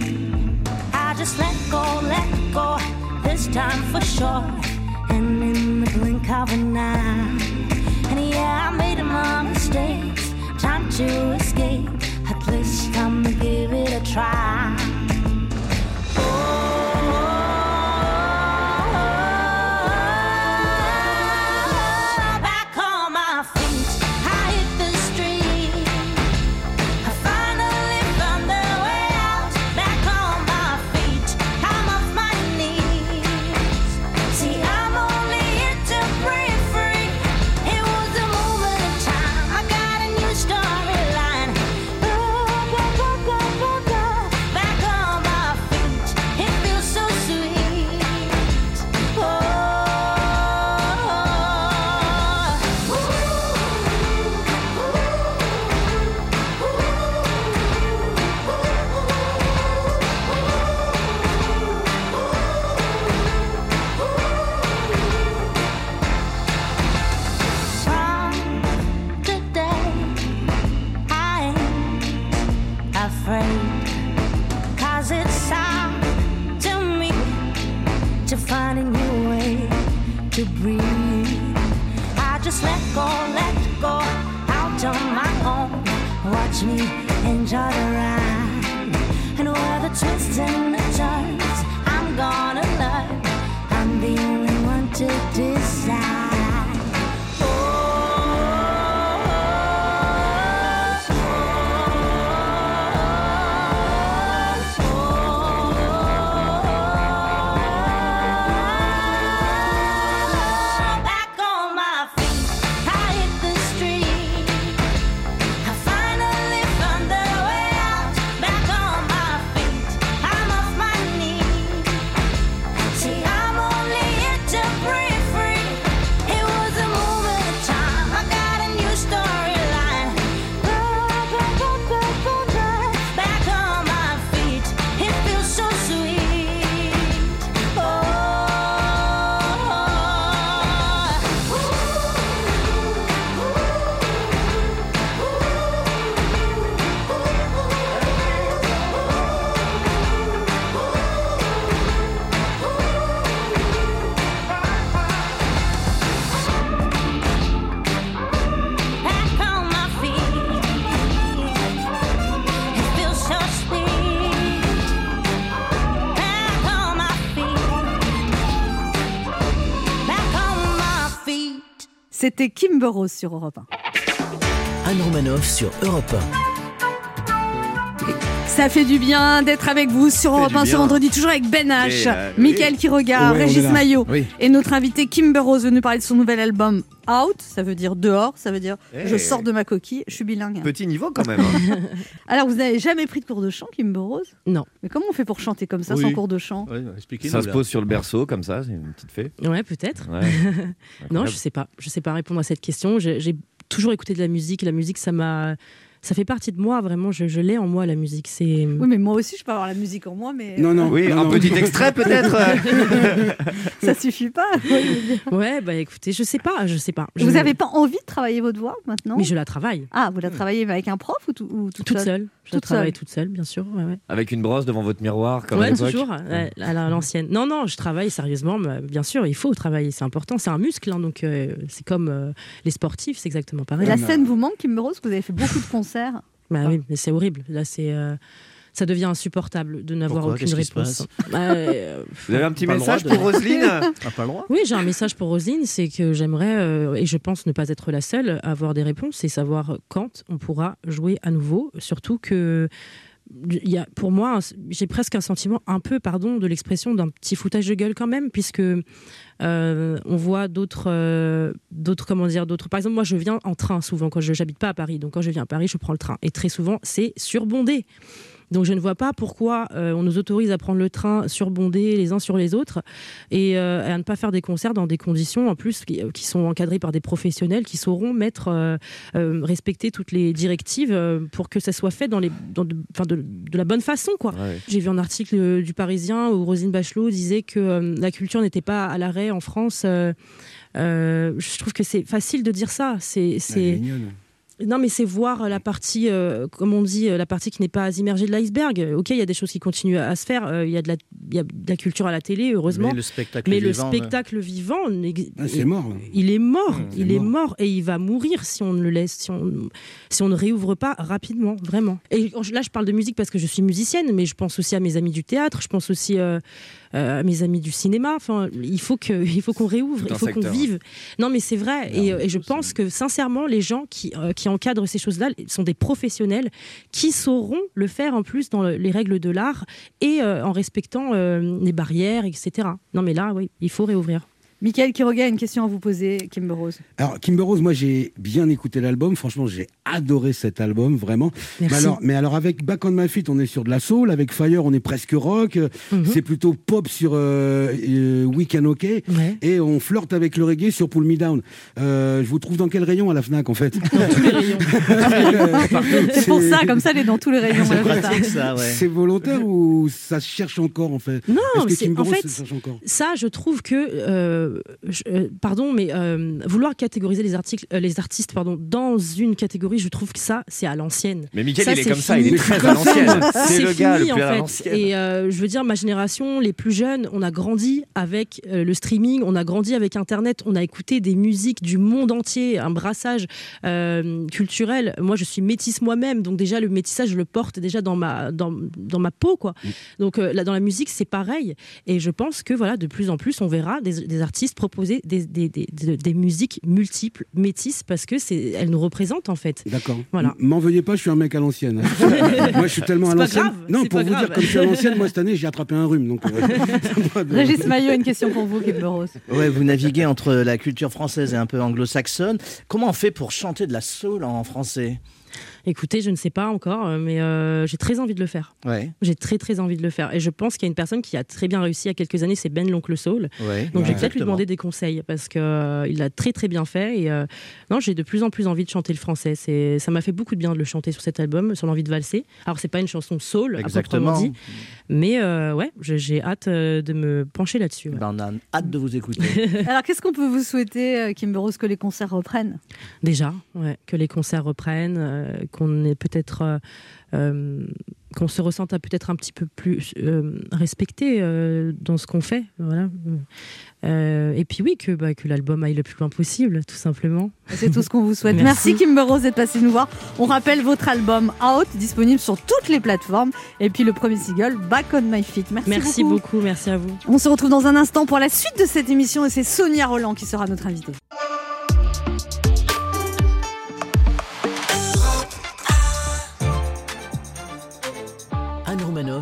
G: I just let go, let go this time for sure, and in the blink of an eye. And yeah, I made my mistakes. Time to escape. At least I'm gonna give it a try.
C: C'était Kimber Rose sur Europe 1.
B: Anne Romanoff sur Europe
C: Ça fait du bien d'être avec vous sur Europe
B: du
C: 1 ce vendredi, toujours avec Ben H,
B: euh,
D: est
C: Régis. Maillot
D: Oui.
C: et notre invité Kimber Rose venu parler de son nouvel album Out, ça veut dire dehors, ça veut dire
E: Eh.
C: je sors de ma coquille, je suis bilingue.
E: Petit niveau quand même. hein.
C: Alors vous n'avez jamais pris de cours de chant, Kimber Rose
N: Non.
C: Mais comment on fait pour chanter comme ça
E: Oui.
C: sans cours de chant?
E: Ça se pose sur le berceau comme ça, c'est une petite fée.
N: Ouais, peut-être.
E: Ouais.
N: non, je sais pas. Je sais pas répondre à cette question. J'ai j'ai toujours écouté de la musique. La musique, ça m'a, ça fait partie de moi. Vraiment, je, je l'ai en moi la musique. C'est.
C: Oui, mais moi aussi je peux avoir la musique en moi, mais
D: Non, non.
E: Oui,
D: non,
E: un
D: non.
E: petit extrait peut-être.
C: ça suffit pas.
N: Ouais, bah écoutez, je sais pas, je sais pas. Je-
C: Vous n'avez pas envie de travailler votre voix maintenant
N: Mais je la travaille.
C: Ah, vous la travaillez avec un prof ou, tout, ou toute,
N: Toute seule. Je la
C: Toute
N: travaille
C: seule.
N: toute seule, bien sûr. Ouais, ouais.
E: Avec une brosse devant votre miroir comme
N: Ouais, toujours, ouais, à la- à l'ancienne. Non, non, je travaille sérieusement, mais bien sûr, il faut travailler, c'est important, c'est un muscle, hein, donc euh, c'est comme euh, les sportifs, c'est exactement pareil.
C: La scène vous manque, Kimber Rose, que vous avez fait beaucoup de concerts.
N: Bah oui, mais c'est horrible, là c'est... euh, ça devient insupportable de n'avoir
A: Pourquoi?
N: aucune réponse. Bah, euh,
E: Vous avez un petit message
A: de-
E: pour Roselyne?
A: Ah, pas le droit.
N: Oui, j'ai un message pour Roselyne, c'est que j'aimerais, euh, et je pense ne pas être la seule, à avoir des réponses et savoir quand on pourra jouer à nouveau. Surtout que, y a, pour moi, j'ai presque un sentiment un peu, pardon, de l'expression d'un petit foutage de gueule quand même, puisque euh, on voit d'autres, euh, d'autres, comment dire, d'autres. Par exemple, moi, je viens en train souvent quand je n'habite pas à Paris. Donc, quand je viens à Paris, je prends le train. Et très souvent, c'est surbondé. Donc je ne vois pas pourquoi euh, on nous autorise à prendre le train surbondé les uns sur les autres et euh, à ne pas faire des concerts dans des conditions en plus qui, qui sont encadrées par des professionnels qui sauront mettre, euh, euh, respecter toutes les directives euh, pour que ça soit fait dans les, dans de, enfin, de, de la bonne façon quoi.
E: Ouais.
N: J'ai vu un article euh, du Parisien où Rosine Bachelot disait que euh, la culture n'était pas à l'arrêt en France. Euh, euh, je trouve que c'est facile de dire ça. C'est, c'est... Non, mais c'est voir la partie, euh, comme on dit, euh, la partie qui n'est pas immergée de l'iceberg. Ok, il y a des choses qui continuent à se faire. euh, Il y, a de la- il y a de la culture à la télé, heureusement.
A: Mais le spectacle
N: Mais le
A: vivant,
N: spectacle vivant,
D: Ah, c'est mort.
N: Il est mort.
D: Mmh,
N: il est
D: mort.
N: mort et il va mourir si on ne le laisse, si on, si on ne réouvre pas rapidement, vraiment. Et là, je parle de musique parce que je suis musicienne, mais je pense aussi à mes amis du théâtre. Je pense aussi euh, à mes amis du cinéma. Enfin, il faut que, il faut qu'on réouvre, il faut qu'on vive. Non, mais c'est vrai. Et, et je pense que sincèrement, les gens qui, euh, qui encadrent ces choses-là sont des professionnels qui sauront le faire en plus dans le- les règles de l'art et euh, en respectant euh, les barrières, etc. Non, mais là, oui, il faut réouvrir.
C: Michael Quiroga a une question à vous poser, Kimber Rose.
D: Alors, Kimber Rose, moi j'ai bien écouté l'album. Franchement, j'ai adoré cet album, vraiment.
N: Merci.
D: Mais alors, mais alors, avec Back on My Feet, on est sur de la soul. Avec Fire, on est presque rock.
N: Mhm.
D: C'est plutôt pop sur euh, euh, Weekend OK. Et on flirte avec le reggae sur Pull Me Down. Euh, je vous trouve dans quel rayon à la Fnac, en fait?
C: C'est pour ça, comme ça, elle est dans tous les rayons.
D: C'est volontaire ou ça se cherche encore, en fait?
N: Non,
D: que Kimber
N: en
D: Rose
N: fait,
D: se cherche encore?
N: ça, je trouve que, euh, je- euh, pardon, mais euh, vouloir catégoriser les, articles, euh, les artistes pardon, dans une catégorie, je trouve que ça, c'est à l'ancienne.
E: Mais Mickaël, il est
N: c'est
E: comme ça, il est
N: fini.
E: très à l'ancienne. C'est le gars le
N: fini,
E: plus
N: en
E: à
N: fait.
E: l'ancienne.
N: Et je veux dire, ma génération, les plus jeunes, on a grandi avec le streaming, on a grandi avec Internet, on a écouté des musiques du monde entier, un brassage euh, culturel. Moi, je suis métisse moi-même, donc déjà le métissage, je le porte déjà dans ma dans, dans ma peau, quoi. Donc euh, là, dans la musique, c'est pareil. Et je pense que voilà, de plus en plus, on verra des, des artistes proposer des, des, des, des- des musiques multiples, métisses, parce que c'est elles nous représentent en fait.
D: D'accord.
N: Voilà.
D: M'en veuillez pas, je suis un mec à l'ancienne. moi, je suis tellement à l'ancienne.
N: grave,
D: Non, pour
N: pas
D: vous
N: grave.
D: dire, comme je suis à l'ancienne, moi, cette année, j'ai attrapé un rhume. Donc, euh,
C: Régis Maillot a une question pour vous, Rose.
A: Ouais, vous naviguez entre la culture française et un peu anglo-saxonne. Comment on fait pour chanter de la soul en français?
N: Écoutez, je ne sais pas encore, euh, mais euh, j'ai très envie de le faire.
A: Ouais.
N: J'ai très très envie de le faire. Et je pense qu'il y a une personne qui a très bien réussi il y a quelques années, c'est Ben l'oncle Soul.
A: Ouais.
N: Donc je
A: Ouais.
N: vais peut-être lui demander des conseils parce que euh, il l'a très très bien fait. Et euh, non, j'ai de plus en plus envie de chanter le français. C'est, ça m'a fait beaucoup de bien de le chanter sur cet album, sur l'envie de valser. Alors c'est pas une chanson soul, à
A: Exactement.
N: dit, mais euh, ouais, j'ai hâte euh, de me pencher là-dessus. ouais.
A: Ben, on a hâte de vous écouter.
C: Alors, qu'est-ce qu'on peut vous souhaiter, Rose, que les concerts reprennent?
N: Déjà, ouais, que les concerts reprennent, euh, qu'on ait peut-être. euh, euh, qu'on se ressente peut-être un petit peu plus euh, respecté euh, dans ce qu'on fait. Voilà. Et puis oui, que, bah, que l'album aille le plus loin possible, tout simplement.
C: C'est tout ce qu'on vous souhaite. Merci, Kimber Rose d'être passé nous voir. On rappelle votre album Out, disponible sur toutes les plateformes. Et puis le premier single, Back on My Feet. Merci,
N: Merci
C: beaucoup.
N: beaucoup, merci à vous.
C: On se retrouve dans un instant pour la suite de cette émission et c'est Sonia Roland qui sera notre invitée.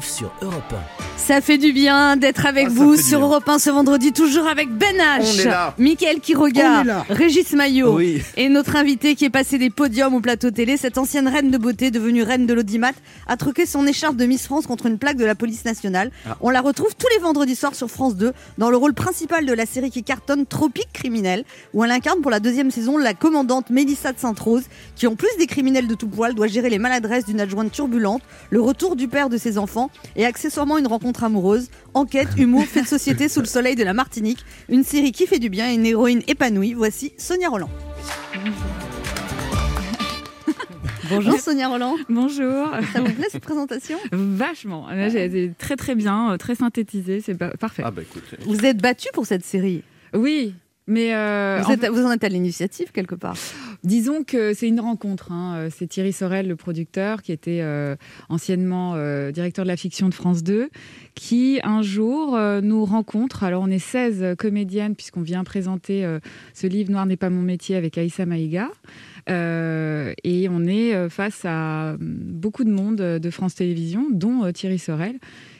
B: Sur Europe 1.
C: Ça fait du bien d'être avec
B: Ah,
C: vous sur. Europe 1 ce vendredi, toujours avec Ben H. Mickaël Quiroga. Régis Maillot
B: Oui.
C: et notre invité qui est passé des podiums au plateau télé, cette ancienne reine de beauté devenue reine de l'audimat, a truqué son écharpe de Miss France contre une plaque de la police nationale.
B: Ah.
C: On la retrouve tous les vendredis soirs sur France 2 dans le rôle principal de la série qui cartonne Tropique criminel, où elle incarne pour la deuxième saison la commandante Mélissa de Sainte-Rose, qui en plus des criminels de tout poil doit gérer les maladresses d'une adjointe turbulente, le retour du père de ses enfants et accessoirement une rencontre amoureuse, enquête, humour, fait de société sous le soleil de la Martinique, une série qui fait du bien et une héroïne épanouie. Voici Sonia Roland. Bonjour Sonia Roland.
O: Bonjour.
C: Ça vous plaît cette présentation?
O: Vachement. Été très très bien, euh, très synthétisé, c'est pa- parfait.
A: Ah bah écoute.
C: Vous êtes battu pour cette série?
O: Oui, mais euh,
C: vous,
O: en
C: êtes- vous en êtes à l'initiative quelque part.
O: Disons que c'est une rencontre. hein. Euh, C'est Thierry Sorel, le producteur, qui était euh, anciennement euh, directeur de la fiction de France 2, qui un jour nous rencontre. Alors on est 16 comédiennes puisqu'on vient présenter ce livre Noir n'est pas mon métier avec Aïssa Maïga. Et on est face à hum, beaucoup de monde de France Télévisions, dont Thierry Sorel.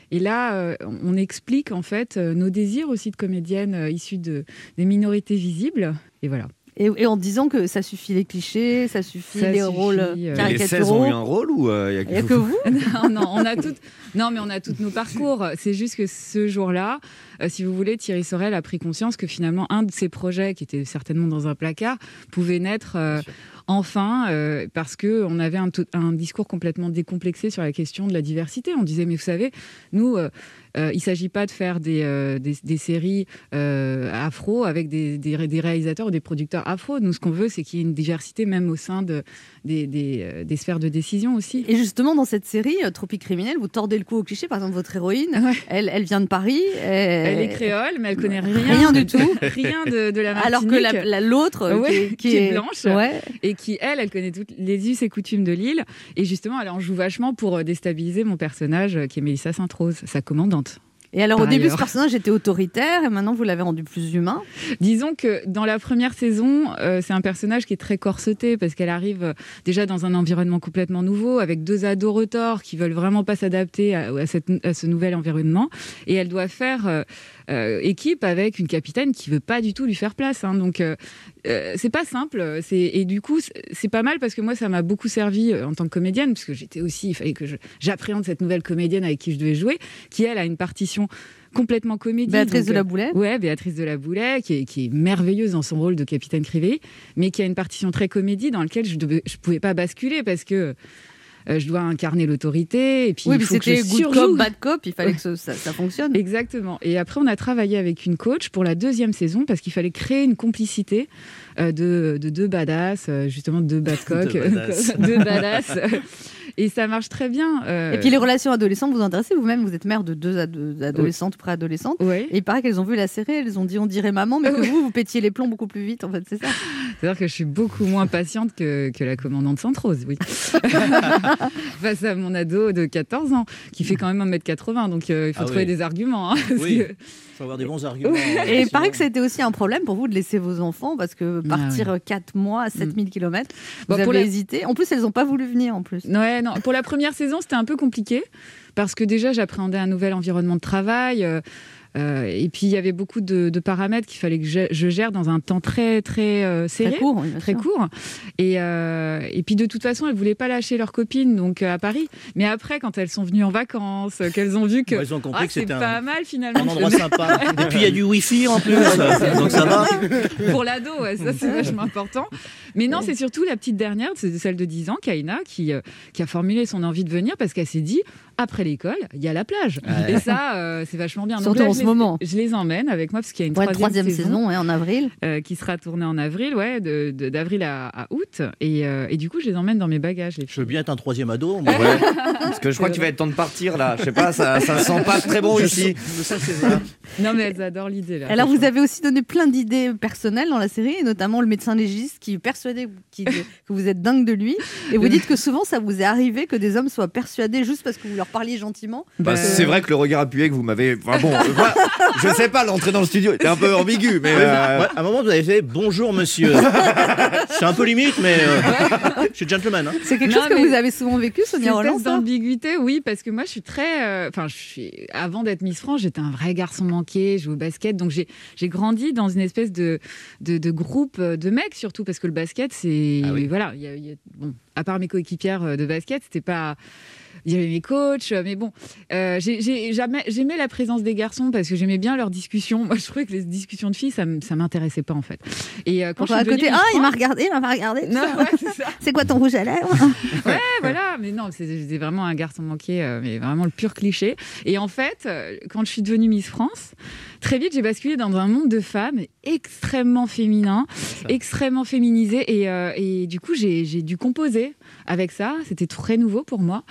O: Et là, on explique en fait nos désirs aussi de comédiennes issues de, des minorités visibles. Et voilà.
C: Et, et en disant que ça suffit les clichés, ça suffit
O: Ça
C: les
O: suffit,
C: rôles
O: euh,
E: Les 16
C: caricaturaux.
E: ont eu un rôle ou euh, il y a
C: Il y a que vous
O: non, non, on a toutes, non, mais on a tous nos parcours. C'est juste que ce jour-là, euh, si vous voulez, Thierry Sorel a pris conscience que finalement, un de ses projets, qui était certainement dans un placard, pouvait naître euh, enfin euh, parce que on avait un, discours complètement décomplexé sur la question de la diversité. On disait, mais vous savez, nous. euh, euh, il ne s'agit pas de faire des, séries afro avec des réalisateurs ou des producteurs afro. Nous, ce qu'on veut, c'est qu'il y ait une diversité même au sein de, des, des, euh, des sphères de décision aussi.
C: Et justement, dans cette série, euh, Tropique criminel, vous tordez le cou au cliché. Par exemple, votre héroïne, elle, elle vient de Paris.
O: Elle est créole, mais elle connaît rien.
C: Rien du tout.
O: Rien de, de la Martinique.
C: Alors que la- la- l'autre, euh,
O: Ouais,
C: qui-
O: qui,
C: qui
O: est, blanche,
C: ouais.
O: et qui, elle, elle connaît toutes les us et coutumes de l'île. Et justement, elle en joue vachement pour déstabiliser mon personnage, qui est Mélissa Sainte-Rose, sa commandante.
C: Et alors, au début,
O: ailleurs.
C: ce personnage était autoritaire et maintenant, vous l'avez rendu plus humain.
O: Disons que dans la première saison, euh, c'est un personnage qui est très corseté parce qu'elle arrive euh, déjà dans un environnement complètement nouveau avec deux ados retors qui veulent vraiment pas s'adapter à, à ce nouvel environnement et elle doit faire euh, euh, équipe avec une capitaine qui veut pas du tout lui faire place. hein. Donc euh, euh, c'est pas simple. C'est et du coup c'est- pas mal parce que moi ça m'a beaucoup servi euh, en tant que comédienne parce que j'étais aussi il fallait que j'appréhende cette nouvelle comédienne avec qui je devais jouer qui elle a une partition complètement comédie.
C: Béatrice
O: Donc,
C: de la Boulet.
O: Ouais, Béatrice de la Boulet, qui est, qui est merveilleuse dans son rôle de capitaine Crivelli, mais qui a une partition très comédie dans laquelle je ne pouvais pas basculer parce que euh, je dois incarner l'autorité. Et puis
C: oui,
O: il
C: mais
O: faut que je
C: c'était good
O: surjoue.
C: cop, bad cop. Il fallait que ça, ça fonctionne.
O: Exactement. Et après, on a travaillé avec une coach pour la deuxième saison parce qu'il fallait créer une complicité euh, de, de deux badass, euh, justement deux bad
C: Deux badass.
O: deux badass. Et ça marche très bien. euh,
C: Et puis les relations adolescentes, vous vous intéressez vous-même, vous êtes mère de deux ado- adolescentes, préadolescentes.
O: Ouais.
C: Et il paraît qu'elles ont vu la série, elles ont dit on dirait maman, mais que vous, vous pétiez les plombs beaucoup plus vite, en fait, c'est ça
O: C'est-à-dire que je suis beaucoup moins patiente que, que la commandante Sainte-Rose, oui. Face à mon ado de 14 ans, qui fait quand même 1m80, donc euh, il faut
A: Ah
O: trouver
A: oui.
O: des arguments. hein, parce
A: Oui,
O: que-
A: il faut avoir des bons arguments.
C: Et il paraît que ça a été aussi un problème pour vous de laisser vos enfants, parce que partir
O: Ah ouais.
C: 4 mois à 7000 km, vous
O: Bon, pour
C: avez hésité. En plus, elles n'ont pas voulu venir, en plus.
O: Ouais, Pour la première saison, c'était un peu compliqué parce que déjà, j'appréhendais un nouvel environnement de travail. Euh, et puis, il y avait beaucoup de, de paramètres qu'il fallait que je, je gère dans un temps très, très euh, serré.
C: court, oui, bien
O: Très
C: sûr.
O: court. Et, euh, et puis, de toute façon, elles ne voulaient pas lâcher leurs copines donc, euh, à Paris. Mais après, quand elles sont venues en vacances, qu'elles ont vu que
A: Ouais, elles ont compris
O: ah,
A: que
O: c'est
A: c'était un-
O: pas mal finalement.
A: Un endroit sympa. Et puis il y a du wifi en plus, donc ça va.
O: pour l'ado, ouais, ça c'est vachement important. Mais non, c'est surtout la petite dernière, c'est celle de 10 ans, Kaina, qui, euh, qui a formulé son envie de venir parce qu'elle s'est dit après l'école, il y a la plage.
C: Ouais.
O: Et ça, euh, c'est vachement bien.
C: Surtout
O: là,
C: en
O: je
C: ce
O: les-
C: moment.
O: Je les emmène avec moi parce qu'il y a une
C: Ouais,
O: troisième,
C: troisième saison, ouais, en avril.
O: euh, qui sera tournée en avril, ouais, de- de- d'avril à, à août. Et, euh, et du coup, je les emmène dans mes bagages. Les
A: Je veux bien être un troisième ado. moi.
E: Ouais. Parce que je crois qu'il va être temps de partir là. Je sais pas, ça, ça sent pas très bon
A: Je
E: ici.
A: sens- ça.
O: Non, mais elles adorent l'idée. là.
C: Alors, vous avez aussi donné plein d'idées personnelles dans la série, et notamment le médecin légiste qui est persuadé que vous êtes dingue de lui. Et vous dites que souvent, ça vous est arrivé que des hommes soient persuadés juste parce que vous leur parliez gentiment.
E: Bah,
C: que-
E: C'est vrai que le regard appuyé que vous m'avez. Enfin bon, euh, voilà. Je sais pas, l'entrée dans le studio était un peu ambiguë, mais. euh,
A: Ouais, à un moment, vous avez fait bonjour monsieur. C'est un peu limite, mais euh, je suis gentleman. hein.
C: C'est quelque
O: Non,
C: chose que vous avez souvent vécu, Sonia Roland
O: d'ambiguïté, oui, parce que moi, je suis très. euh, Enfin, je suis. Avant d'être Miss France, j'étais un vrai garçon manqué, je jouais au basket, donc j'ai j'ai grandi dans une espèce de, de de groupe de mecs surtout parce que le basket, c'est voilà, il y a- y a- bon, à part mes coéquipières euh, de basket, c'était pas. Il y avait mes coachs, mais bon, euh, j'aimais la présence des garçons parce que j'aimais bien leurs discussions. Moi, je trouvais que les discussions de filles, ça ça m'intéressait pas en fait. Et euh, quand je
C: à
O: suis devenue
C: côté, ah, il m'a regardé, il m'a pas regardé.
O: ouais, c'est ça.
C: C'est quoi ton rouge à lèvres?
O: Ouais, voilà, mais non, j'étais vraiment un garçon manqué, euh, mais vraiment le pur cliché. Et en fait, euh, quand je suis devenue Miss France, très vite, j'ai basculé dans un monde de femmes extrêmement féminin, extrêmement féminisé, et, euh, et du coup, j'ai dû composer avec ça. C'était très nouveau pour moi.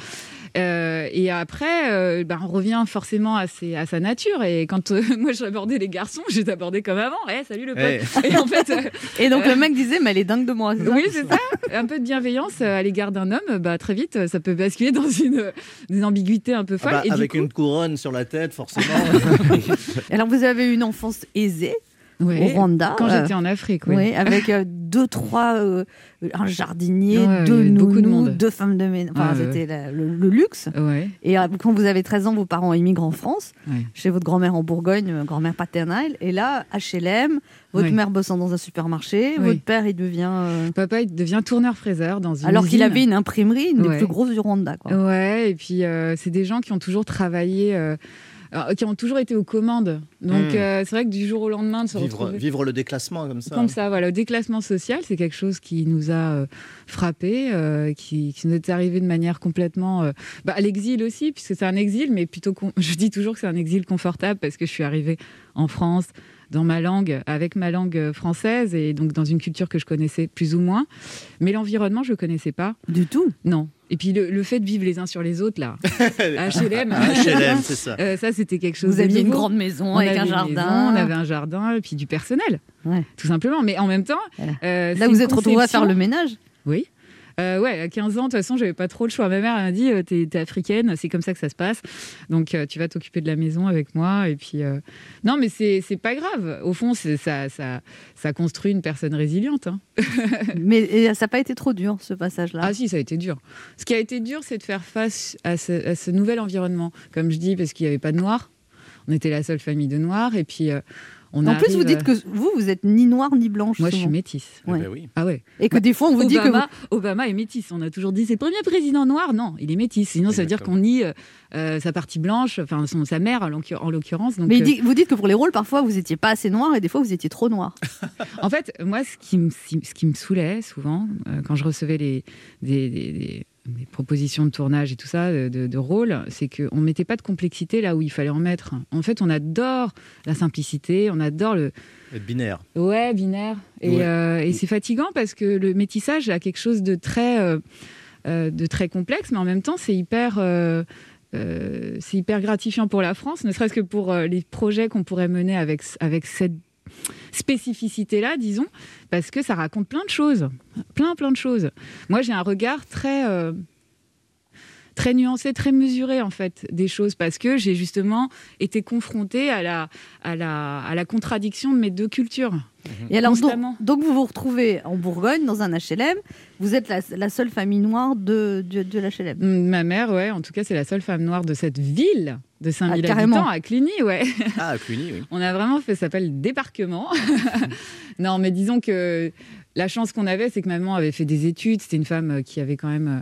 O: Euh, et après, euh, bah, on revient forcément à, ses- à sa nature. Et quand euh, moi j'abordais les garçons, j'ai abordé comme avant. Eh, salut le pote. Et en fait, euh,
C: Et donc
O: euh,
C: le mec disait, mais elle est dingue de moi.
O: oui, c'est ça. Un peu de bienveillance à l'égard d'un homme, bah, très vite, ça peut basculer dans une, une ambiguïté un peu
A: Ah
O: folle.
A: bah,
O: et du
A: avec
O: coup-
A: une couronne sur la tête, forcément.
C: Alors vous avez eu une enfance aisée
O: Ouais,
C: au Rwanda.
O: quand
C: euh,
O: j'étais en Afrique, oui.
C: avec euh, deux, trois, euh, un jardinier,
O: Ouais,
C: deux
O: de
C: nounous,
O: monde.
C: deux femmes de ménage. Enfin,
O: Ah,
C: c'était le, le luxe. Et quand vous avez 13 ans, vos parents immigrent en France, chez votre grand-mère en Bourgogne, grand-mère paternelle. Et là, HLM, votre mère bossant dans un supermarché,
O: Oui.
C: votre père, il devient. euh,
O: Papa, il devient tourneur-fraiseur dans une
C: Alors qu'il avait une imprimerie, une des plus grosses du Rwanda. Quoi.
O: Ouais, et puis euh, c'est des gens qui ont toujours travaillé, euh, alors, qui ont toujours été aux commandes. Donc
A: Hmm.
O: euh, c'est vrai que du jour au lendemain de se
A: vivre,
O: retrouver
A: vivre le déclassement comme ça.
O: comme ça, voilà, le déclassement social, c'est quelque chose qui nous a euh, frappé, euh, qui, qui nous est arrivé de manière complètement, euh, bah, à l'exil aussi, puisque c'est un exil, mais plutôt, con- je dis toujours que c'est un exil confortable parce que je suis arrivée en France dans ma langue, avec ma langue euh, française et donc dans une culture que je connaissais plus ou moins, mais l'environnement je connaissais pas
C: du tout.
O: Non. Et puis le, le fait de vivre les uns sur les autres là, HLM,
A: HLM, c'est ça.
O: Euh, ça c'était quelque chose.
C: Vous aviez une grande maison
O: On
C: avec
O: avait
C: un jardin.
O: maison, on avait un jardin et puis du personnel,
C: Ouais.
O: tout simplement. Mais en même temps, euh,
C: Là, vous êtes retrouvé à faire le ménage.
O: Oui. Euh, ouais, à 15 ans, de toute façon, j'avais pas trop le choix. Ma mère m'a dit euh, T'es t'es africaine, c'est comme ça que ça se passe. Donc, euh, tu vas t'occuper de la maison avec moi. Et puis, euh, non, mais c'est pas grave. Au fond, ça, ça, ça construit une personne résiliente. hein.
C: Mais ça n'a pas été trop dur, ce passage-là?
O: Ah si, ça a été dur. Ce qui a été dur, c'est de faire face à ce, à ce nouvel environnement. Comme je dis, parce qu'il n'y avait pas de noirs. On était la seule famille de noirs. Et puis, euh, on
C: en plus, vous dites que vous, vous êtes ni noire ni blanche.
O: Moi, je suis métisse.
C: Ouais.
O: Ah ouais.
C: Et que des fois, on vous dit que
O: Obama, Obama est métis. On a toujours dit c'est le premier président noir. Non, il est métis. Sinon, ça veut dire qu'on nie euh, euh, sa partie blanche, enfin son, sa mère en l'occur- en l'occurrence. Donc,
C: Mais il
O: euh,
C: dit- vous dites que pour les rôles, parfois, vous étiez pas assez noir et des fois, vous étiez trop noir.
O: En fait, moi, ce qui me, ce qui me saoulait souvent, euh, quand je recevais les, des, des- des- des propositions de tournage et tout ça, de, de, rôle, c'est qu'on ne mettait pas de complexité là où il fallait en mettre. En fait, on adore la simplicité, on adore le.
A: Être binaire.
O: Ouais, binaire. Et,
A: Ouais.
O: euh, et c'est fatigant parce que le métissage a quelque chose de très, euh, euh, de très complexe, mais en même temps, c'est hyper. euh, c'est hyper gratifiant pour la France, ne serait-ce que pour les projets qu'on pourrait mener avec, avec cette spécificité-là, disons, parce que ça raconte plein de choses, plein plein de choses. Moi, j'ai un regard très euh, très nuancé, très mesuré en fait des choses, parce que j'ai justement été confrontée à la à la à la contradiction de mes deux cultures.
C: Et alors, donc, donc, vous vous retrouvez en Bourgogne, dans un HLM. Vous êtes la, la seule famille noire de, de, de l'HLM.
O: Ma mère, ouais, en tout cas, c'est la seule femme noire de cette ville de 5000
C: Ah,
O: habitants à Cluny, ouais.
A: Ah, à Cluny, oui.
O: On a vraiment fait, ça s'appelle débarquement. non, mais disons que la chance qu'on avait, c'est que maman avait fait des études. C'était une femme euh, qui avait quand même euh,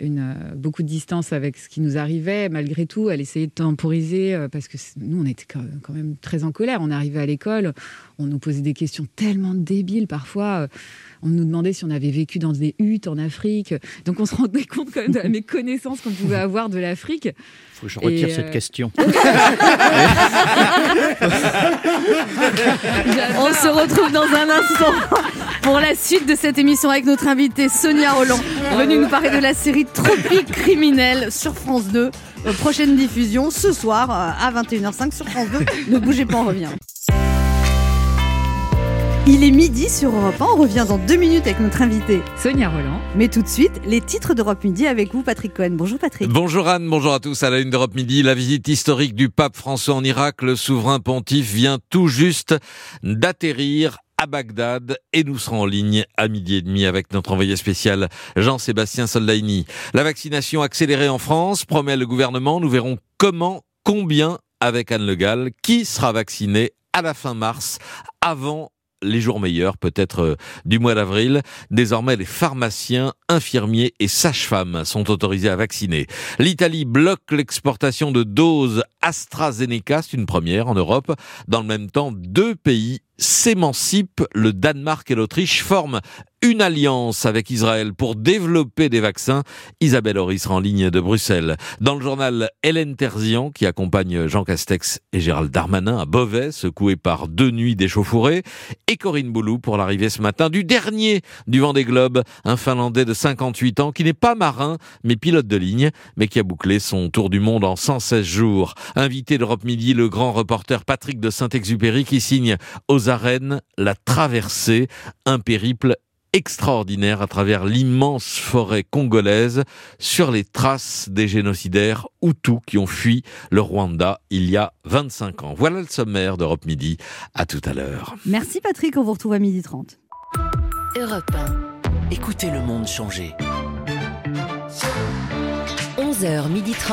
O: une, beaucoup de distance avec ce qui nous arrivait. Malgré tout, elle essayait de temporiser euh, parce que nous, on était quand même très en colère. On arrivait à l'école, on nous posait des questions tellement débiles parfois. euh, On nous demandait si on avait vécu dans des huttes en Afrique. Donc on se rendait compte quand même de la méconnaissance qu'on pouvait avoir de l'Afrique.
A: Faut que je retire
O: Et,
A: cette
O: euh,
A: question.
C: On se retrouve dans un instant pour la suite de cette émission avec notre invitée Sonia Roland, venue nous parler de la série Tropique criminel sur France 2. Euh, prochaine diffusion ce soir à 21h05 sur France 2. Ne bougez pas, on revient. Il est midi sur Europe 1. On revient dans deux minutes avec notre invité
O: Sonia Roland.
C: Mais tout de suite, les titres d'Europe Midi avec vous, Patrick Cohen. Bonjour Patrick.
P: Bonjour Anne, bonjour à tous. À la une d'Europe Midi, la visite historique du pape François en Irak. Le souverain pontife vient tout juste d'atterrir à Bagdad et nous serons en ligne à midi et demi avec notre envoyé spécial Jean-Sébastien Soldaini. La vaccination accélérée en France, promet le gouvernement. Nous verrons comment, combien avec Anne Le Gall, qui sera vacciné à la fin mars, avant les jours meilleurs, peut-être euh, du mois d'avril. Désormais, les pharmaciens, infirmiers et sages-femmes sont autorisés à vacciner. L'Italie bloque l'exportation de doses AstraZeneca, c'est une première en Europe. Dans le même temps, deux pays s'émancipent. Le Danemark et l'Autriche forment une alliance avec Israël pour développer des vaccins. Isabelle Horry sera en ligne de Bruxelles. Dans le journal, Hélène Terzian, qui accompagne Jean Castex et Gérald Darmanin à Beauvais, secoué par deux nuits d'échauffourée. Et Corinne Boulou pour l'arrivée ce matin du dernier du Vendée Globe, un Finlandais de 58 ans qui n'est pas marin, mais pilote de ligne, mais qui a bouclé son tour du monde en 116 jours. Invité d'Europe Midi, le grand reporter Patrick de Saint-Exupéry qui signe aux arènes La Traversée, un périple extraordinaire à travers l'immense forêt congolaise sur les traces des génocidaires Hutus qui ont fui le Rwanda il y a 25 ans. Voilà le sommaire d'Europe Midi. À tout à l'heure.
C: Merci Patrick, on vous retrouve à midi 30.
B: Europe 1. Écoutez le monde changer. 11h30.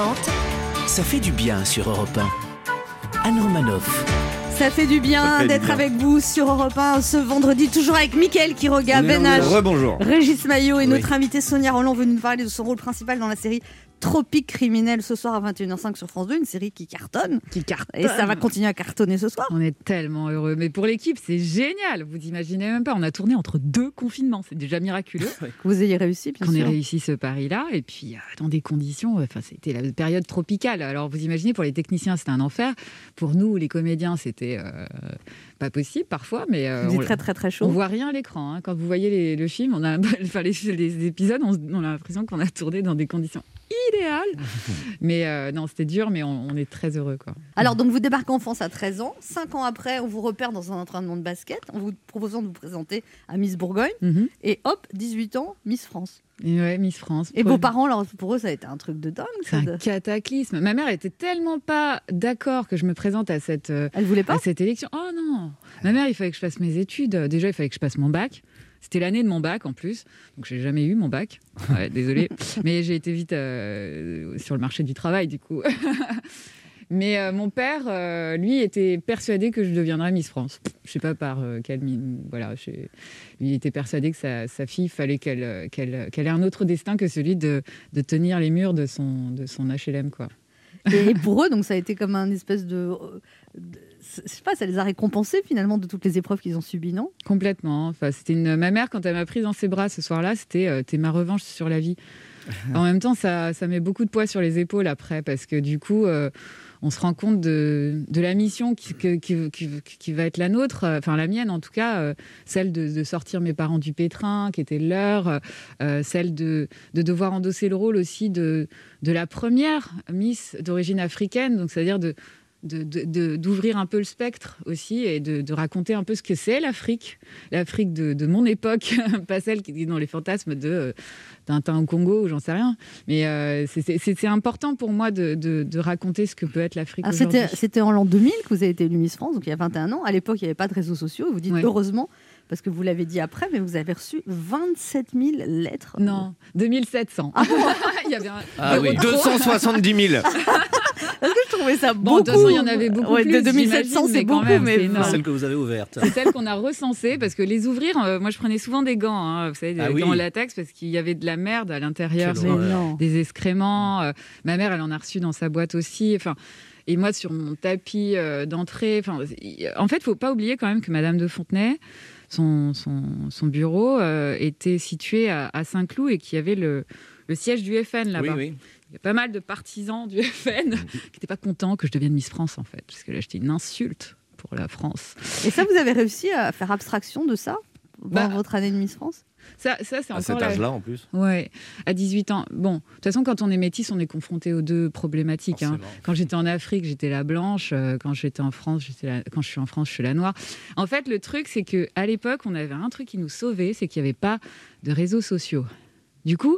B: Ça fait du bien sur Europe 1. Anne Romanoff.
C: Ça fait du bien d'être avec vous sur Europe 1 ce vendredi, toujours avec Mickaël qui regarde, Ben H. Régis Maillot et
E: Oui.
C: notre invité Sonia Roland veut nous parler de son rôle principal dans la série Tropique criminel ce soir à 21h05 sur France 2, une série qui cartonne.
O: Qui cartonne.
C: Et ça va continuer à cartonner ce soir.
O: On est tellement heureux. Mais pour l'équipe, c'est génial. Vous imaginez même pas. On a tourné entre deux confinements. C'est déjà miraculeux.
C: Que vous ayez réussi, bien
O: qu'on ait
C: sûr.
O: réussi ce pari-là. Et puis, euh, dans des conditions, euh, enfin, c'était la période tropicale. Alors, vous imaginez, pour les techniciens, c'était un enfer. Pour nous, les comédiens, c'était euh, pas possible parfois. Mais euh, on-
C: très très très chaud.
O: On voit rien à l'écran. hein. Quand vous voyez les- le film, on a, enfin, les, les épisodes, on, on a l'impression qu'on a tourné dans des conditions idéales. mais euh, non, c'était dur, mais on, on est très heureux. Quoi.
C: Alors, donc, vous débarquez en France à 13 ans. 5 ans après, on vous repère dans un entraînement de basket en vous proposant de vous présenter à Miss Bourgogne.
O: Mhm.
C: Et hop, 18 ans, Miss France.
O: Et ouais, Miss France.
C: Et vos parents, alors, pour eux, ça a été un truc de dingue.
O: C'est un
C: de-
O: cataclysme. Ma mère était tellement pas d'accord que je me présente à cette, euh,
C: Elle voulait pas
O: à cette élection. Oh non Ma mère, il fallait que je fasse mes études. Déjà, il fallait que je passe mon bac. C'était l'année de mon bac en plus, donc j'ai jamais eu mon bac. Ouais, désolé, mais j'ai été vite euh, sur le marché du travail du coup. mais euh, mon père, euh, lui, était persuadé que je deviendrais Miss France. Je sais pas par euh, quel mi- voilà, lui il était persuadé que sa, sa fille fallait qu'elle qu'elle qu'elle ait un autre destin que celui de, de tenir les murs de son de son HLM quoi.
C: Et pour eux, donc, ça a été comme un espèce de. de- Je sais pas, ça les a récompensés finalement de toutes les épreuves qu'ils ont subies, non?
O: Complètement. Enfin, c'était une... Ma mère, quand elle m'a prise dans ses bras ce soir-là, c'était euh, T'es ma revanche sur la vie. en même temps, ça, ça met beaucoup de poids sur les épaules après, parce que du coup, euh, on se rend compte de, de la mission qui, qui, qui- qui va être la nôtre, euh, enfin la mienne en tout cas, euh, celle de, de sortir mes parents du pétrin, qui était leur, euh, celle de, de devoir endosser le rôle aussi de, de la première Miss d'origine africaine, donc c'est-à-dire de- d'ouvrir un peu le spectre aussi et de, de raconter un peu ce que c'est l'Afrique, l'Afrique de, de mon époque, pas celle qui est dans les fantasmes de euh, Tintin au Congo ou j'en sais rien. Mais euh, c'est- important pour moi de, raconter ce que peut être l'Afrique.
C: C'était c'était en l'an 2000 que vous avez été élue Miss France, donc il y a 21 ans. À l'époque, il n'y avait pas de réseaux sociaux. Vous dites
O: Ouais.
C: heureusement, parce que vous l'avez dit après, mais vous avez reçu 27 000 lettres.
O: Non, 2700. il y avait un
E: Ah
O: zéro
E: oui,
O: trop.
E: 270 000.
C: Parce que je trouvais ça
O: Bon,
C: beaucoup.
O: de toute façon, il y en avait beaucoup
C: Ouais,
O: plus.
C: De 2700,
O: j'imagine,
C: c'est beaucoup,
O: même,
C: mais
O: c'est.
A: Celle que vous avez ouverte.
O: C'est celle qu'on a recensée parce que les ouvrir, euh, moi je prenais souvent des gants, hein, vous savez, des
A: Ah oui.
O: gants en latex parce qu'il y avait de la merde à l'intérieur, des excréments. euh, ma mère, elle en a reçu dans sa boîte aussi. Enfin. Et moi, sur mon tapis euh, d'entrée, enfin, il- en fait, faut pas oublier quand même que Madame de Fontenay, son, son, son bureau euh, était situé à, à Saint-Cloud et qu'il y avait le, le siège du FN là-bas.
A: Oui, oui.
O: Il y a pas mal de partisans du FN qui n'étaient pas contents que je devienne Miss France, en fait, parce que là, j'étais une insulte pour la France.
C: Et ça, vous avez réussi à faire abstraction de ça pendant
O: Bah,
C: votre année de Miss France?
O: Ça, ça c'est
E: À cet
O: la-
E: âge-là, en plus.
O: Ouais, à 18 ans. Bon, de toute façon, quand on est métis, on est confronté aux deux problématiques. hein. Quand j'étais en Afrique, j'étais la blanche. euh, Quand j'étais en France, j'étais la... quand je suis en France, je suis la noire. En fait, le truc, c'est que à l'époque, on avait un truc qui nous sauvait, c'est qu'il n'y avait pas de réseaux sociaux. Du coup,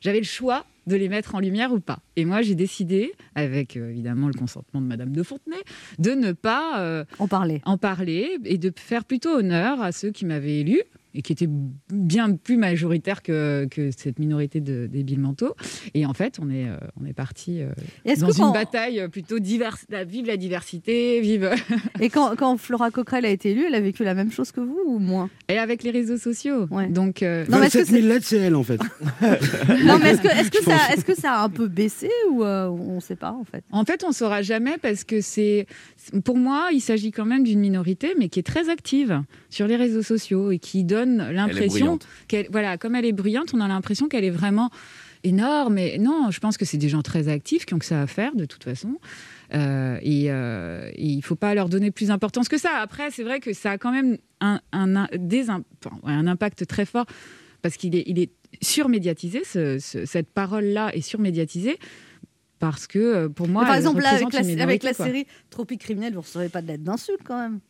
O: j'avais le choix de les mettre en lumière ou pas. Et moi, j'ai décidé, avec euh, évidemment le consentement de Madame de Fontenay, de ne pas euh,
C: en parler.
O: En parler et de faire plutôt honneur à ceux qui m'avaient élu et qui étaient bien plus majoritaires que, que cette minorité de débiles mentaux. Et en fait, on est, euh, on est parti euh, dans une
C: quand-
O: bataille plutôt diverse. Vive la diversité, vive.
C: Et quand, quand Flora Coquerel a été élue, elle a vécu la même chose que vous ou moins?
O: Et avec les réseaux sociaux. Donc, euh,
C: Non, mais est-ce que
D: 27 000 lettres, c'est elle en fait.
C: Non, mais est-ce que, est-ce que,
D: Je
C: ça,
D: pense.
C: est-ce que ça a un peu baissé ou euh, on ne sait pas en fait?
O: En fait, on ne saura jamais parce que c'est, pour moi, il s'agit quand même d'une minorité, mais qui est très active sur les réseaux sociaux et qui donne l'impression qu'elle, voilà, comme elle est bruyante, on a l'impression qu'elle est vraiment énorme. Et non, je pense que c'est des gens très actifs qui ont que ça à faire de toute façon. Euh, et, euh, et il ne faut pas leur donner plus d'importance que ça. Après, c'est vrai que ça a quand même un, un, un- des im- enfin, ouais, un impact très fort parce qu'il est, il est surmédiatisé, ce- ce- cette parole-là est surmédiatisée. Parce que euh, pour moi,
C: Par exemple, là, avec la, avec série Tropique criminel, vous ne recevrez pas de lettres d'insultes quand même.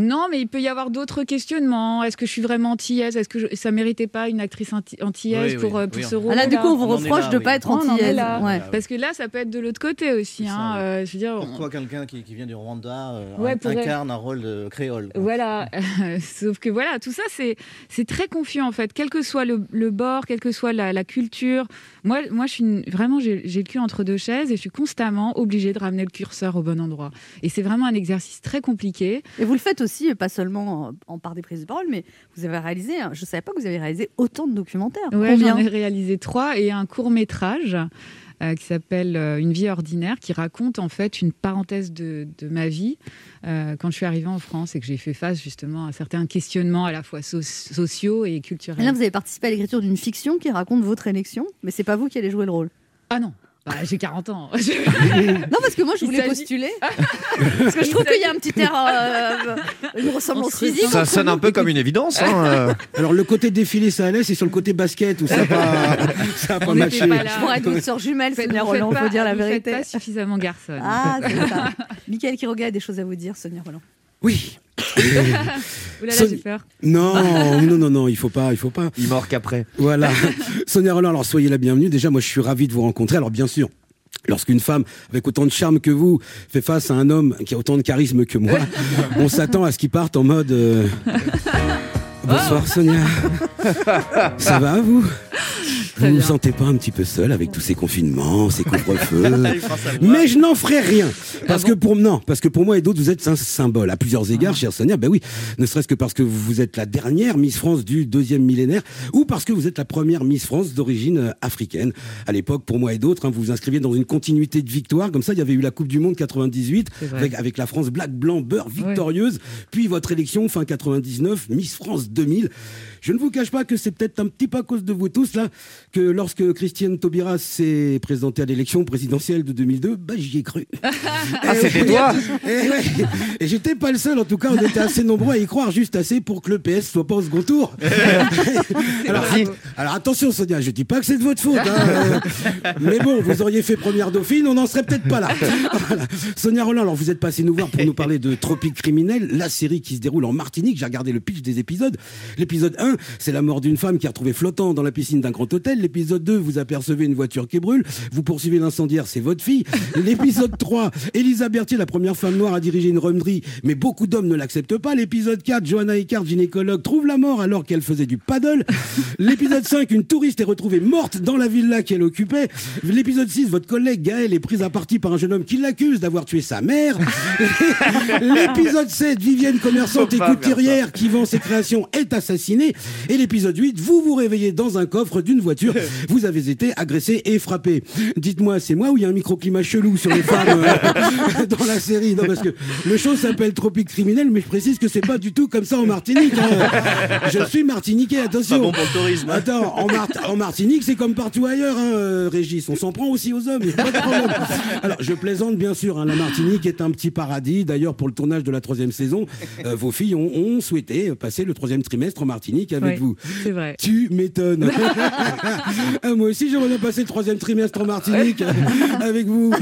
O: Non, mais il peut y avoir d'autres questionnements. Est-ce que je suis vraiment antillaise? Est-ce que je- ça méritait pas une actrice anti- antillaise
C: Oui,
O: pour,
C: oui,
O: euh, pour
C: oui,
O: ce rôle
C: Ah là, du coup, on vous On reproche là, de oui. pas être antillaise. Ouais.
O: Parce que là, ça peut être de l'autre côté aussi. hein. Euh, je veux dire, on-
A: Pourquoi quelqu'un qui, qui vient du Rwanda euh,
O: Ouais,
A: incarne un rôle de créole quoi.
O: Voilà, sauf que voilà, tout ça c'est c'est très confus en fait, quel que soit le, le bord, quelle que soit la, la culture. Moi, moi, je suis une- vraiment j'ai le cul entre deux chaises et je suis constamment obligée de ramener le curseur au bon endroit. Et c'est vraiment un exercice très compliqué.
C: Et vous le faites aussi, pas seulement en, en par des prises de parole, mais vous avez réalisé, hein, je ne savais pas que vous avez réalisé autant de documentaires. Combien
O: j'en ai réalisé trois et un court métrage euh, qui s'appelle euh, Une vie ordinaire, qui raconte en fait une parenthèse de, de ma vie euh, quand je suis arrivée en France et que j'ai fait face justement à certains questionnements à la fois so- sociaux et culturels.
C: Et là, vous avez participé à l'écriture d'une fiction qui raconte votre élection, mais c'est pas vous qui allez jouer le rôle?
O: Ah non, Bah, j'ai 40 ans.
C: Non, parce que moi, je
O: Il
C: voulais postuler. parce que je trouve qu'il y a un petit air, euh, une ressemblance physique.
E: Ça sonne un peu comme une évidence. hein, euh.
D: Alors le côté défilé, ça allait, c'est sur le côté basket où ça n'a pas, ça a pas matché.
O: pas.
C: Je pourrais être votre sœur jumelle, Sonia Roland, faut dire la vérité.
O: pas suffisamment garçonne.
C: Ah, c'est ça. Michael Quiroga a des choses à vous dire, Sonia Roland.
D: Oui.
O: Oulala,
D: Son-
O: j'ai peur.
D: Non, non, non, non, il faut pas, il faut pas.
E: Il mord qu'après.
D: Voilà. Sonia Roland, alors soyez la bienvenue. Déjà, moi, je suis ravi de vous rencontrer. Alors, bien sûr. Lorsqu'une femme avec autant de charme que vous fait face à un homme qui a autant de charisme que moi, on s'attend à ce qu'il parte en mode euh, Bonsoir Sonia. Ça va vous? Vous vous sentez pas un petit peu seul avec tous ces confinements, ces couvre-feux. Mais je n'en ferai rien. Parce que pour non, parce que pour moi et d'autres, vous êtes un symbole à plusieurs égards, chère Sonia. Ben oui, ne serait-ce que parce que vous êtes la dernière Miss France du deuxième millénaire, ou parce que vous êtes la première Miss France d'origine euh, africaine. À l'époque, pour moi et d'autres, hein, vous vous inscriviez dans une continuité de victoire. Comme ça, il y avait eu la Coupe du Monde 98
O: C'est vrai.
D: avec, avec la France black, blanc, beurre victorieuse. Puis votre élection fin 99, Miss France 2000. Je ne vous cache pas que c'est peut-être un petit peu à cause de vous tous là que lorsque Christiane Taubira s'est présentée à l'élection présidentielle de 2002, bah, j'y ai cru.
E: Ah, c'était toi
D: Et, ouais. Et j'étais pas le seul, en tout cas, on était assez nombreux à y croire, juste assez pour que le PS soit pas au second tour. alors, att- alors attention, Sonia, je dis pas que c'est de votre faute. hein. Mais bon, vous auriez fait première dauphine, on n'en serait peut-être pas là. Voilà. Sonia Roland, alors vous êtes passé nous voir pour nous parler de Tropique criminel, la série qui se déroule en Martinique. J'ai regardé le pitch des épisodes. L'épisode 1, c'est la mort d'une femme qui est retrouvée flottant dans la piscine d'un grand hôtel. L'épisode 2, vous apercevez une voiture qui brûle. Vous poursuivez l'incendiaire, c'est votre fille. L'épisode 3, Elisa Berthier, la première femme noire à diriger une remerie, mais beaucoup d'hommes ne l'acceptent pas. L'épisode 4, Johanna Icard, gynécologue, trouve la mort alors qu'elle faisait du paddle. L'épisode 5, une touriste est retrouvée morte dans la villa qu'elle occupait. L'épisode 6, votre collègue Gaël est prise à partie par un jeune homme qui l'accuse d'avoir tué sa mère. L'épisode 7, Vivienne, commerçante et couturière qui vend ses créations, est assassinée. Et l'épisode 8, vous vous réveillez dans un coffre d'une voiture vous avez été agressé et frappé. Dites-moi, c'est moi ou il y a un microclimat chelou sur les femmes euh, dans la série? Non, parce que le show s'appelle Tropique criminel, mais je précise que c'est pas du tout comme ça en Martinique. hein. Je suis martiniquais, attention.
A: Pas bon pour le tourisme.
D: Attends, en, Mar- en Martinique, c'est comme partout ailleurs, hein, Régis. On s'en prend aussi aux hommes, y a pas de problème. Alors, je plaisante bien sûr. hein, la Martinique est un petit paradis. D'ailleurs, pour le tournage de la troisième saison, euh, vos filles ont, ont souhaité passer le troisième trimestre en Martinique avec vous.
O: C'est vrai.
D: Tu m'étonnes. Ah, moi aussi, j'aimerais bien passer le troisième trimestre en Martinique avec vous.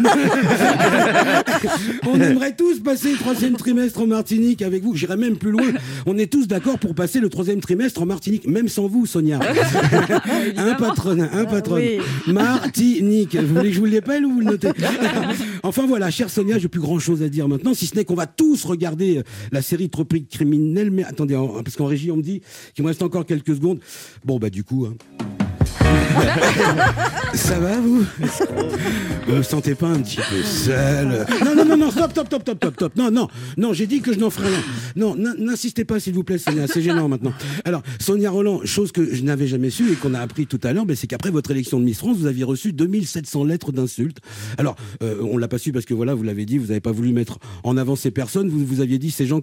D: On aimerait tous passer le troisième trimestre en Martinique avec vous. J'irais même plus loin. On est tous d'accord pour passer le troisième trimestre en Martinique, même sans vous, Sonia. un patron, un patron.
C: Oui.
D: Martinique. Vous voulez que je vous l'appelle ou vous le notez Enfin voilà, chère Sonia, j'ai plus grand chose à dire maintenant, si ce n'est qu'on va tous regarder euh, la série Tropique criminel. Mais attendez, en- parce qu'en régie, on me dit qu'il me encore quelques secondes. Bon, bah du coup. hein. Ça va, vous? Vous vous sentez pas un petit peu seul? Non, non, non, non, stop, stop, stop, stop, stop, stop. Non, non, non, j'ai dit que je n'en ferais rien. Non, n'insistez pas, s'il vous plaît, Sonia, c'est gênant maintenant. Alors, Sonia Roland, chose que je n'avais jamais su et qu'on a appris tout à l'heure, ben, c'est qu'après votre élection de Miss France, vous aviez reçu 2700 lettres d'insultes. Alors, euh, on l'a pas su parce que voilà, vous l'avez dit, vous n'avez pas voulu mettre en avant ces personnes. Vous, vous aviez dit ces gens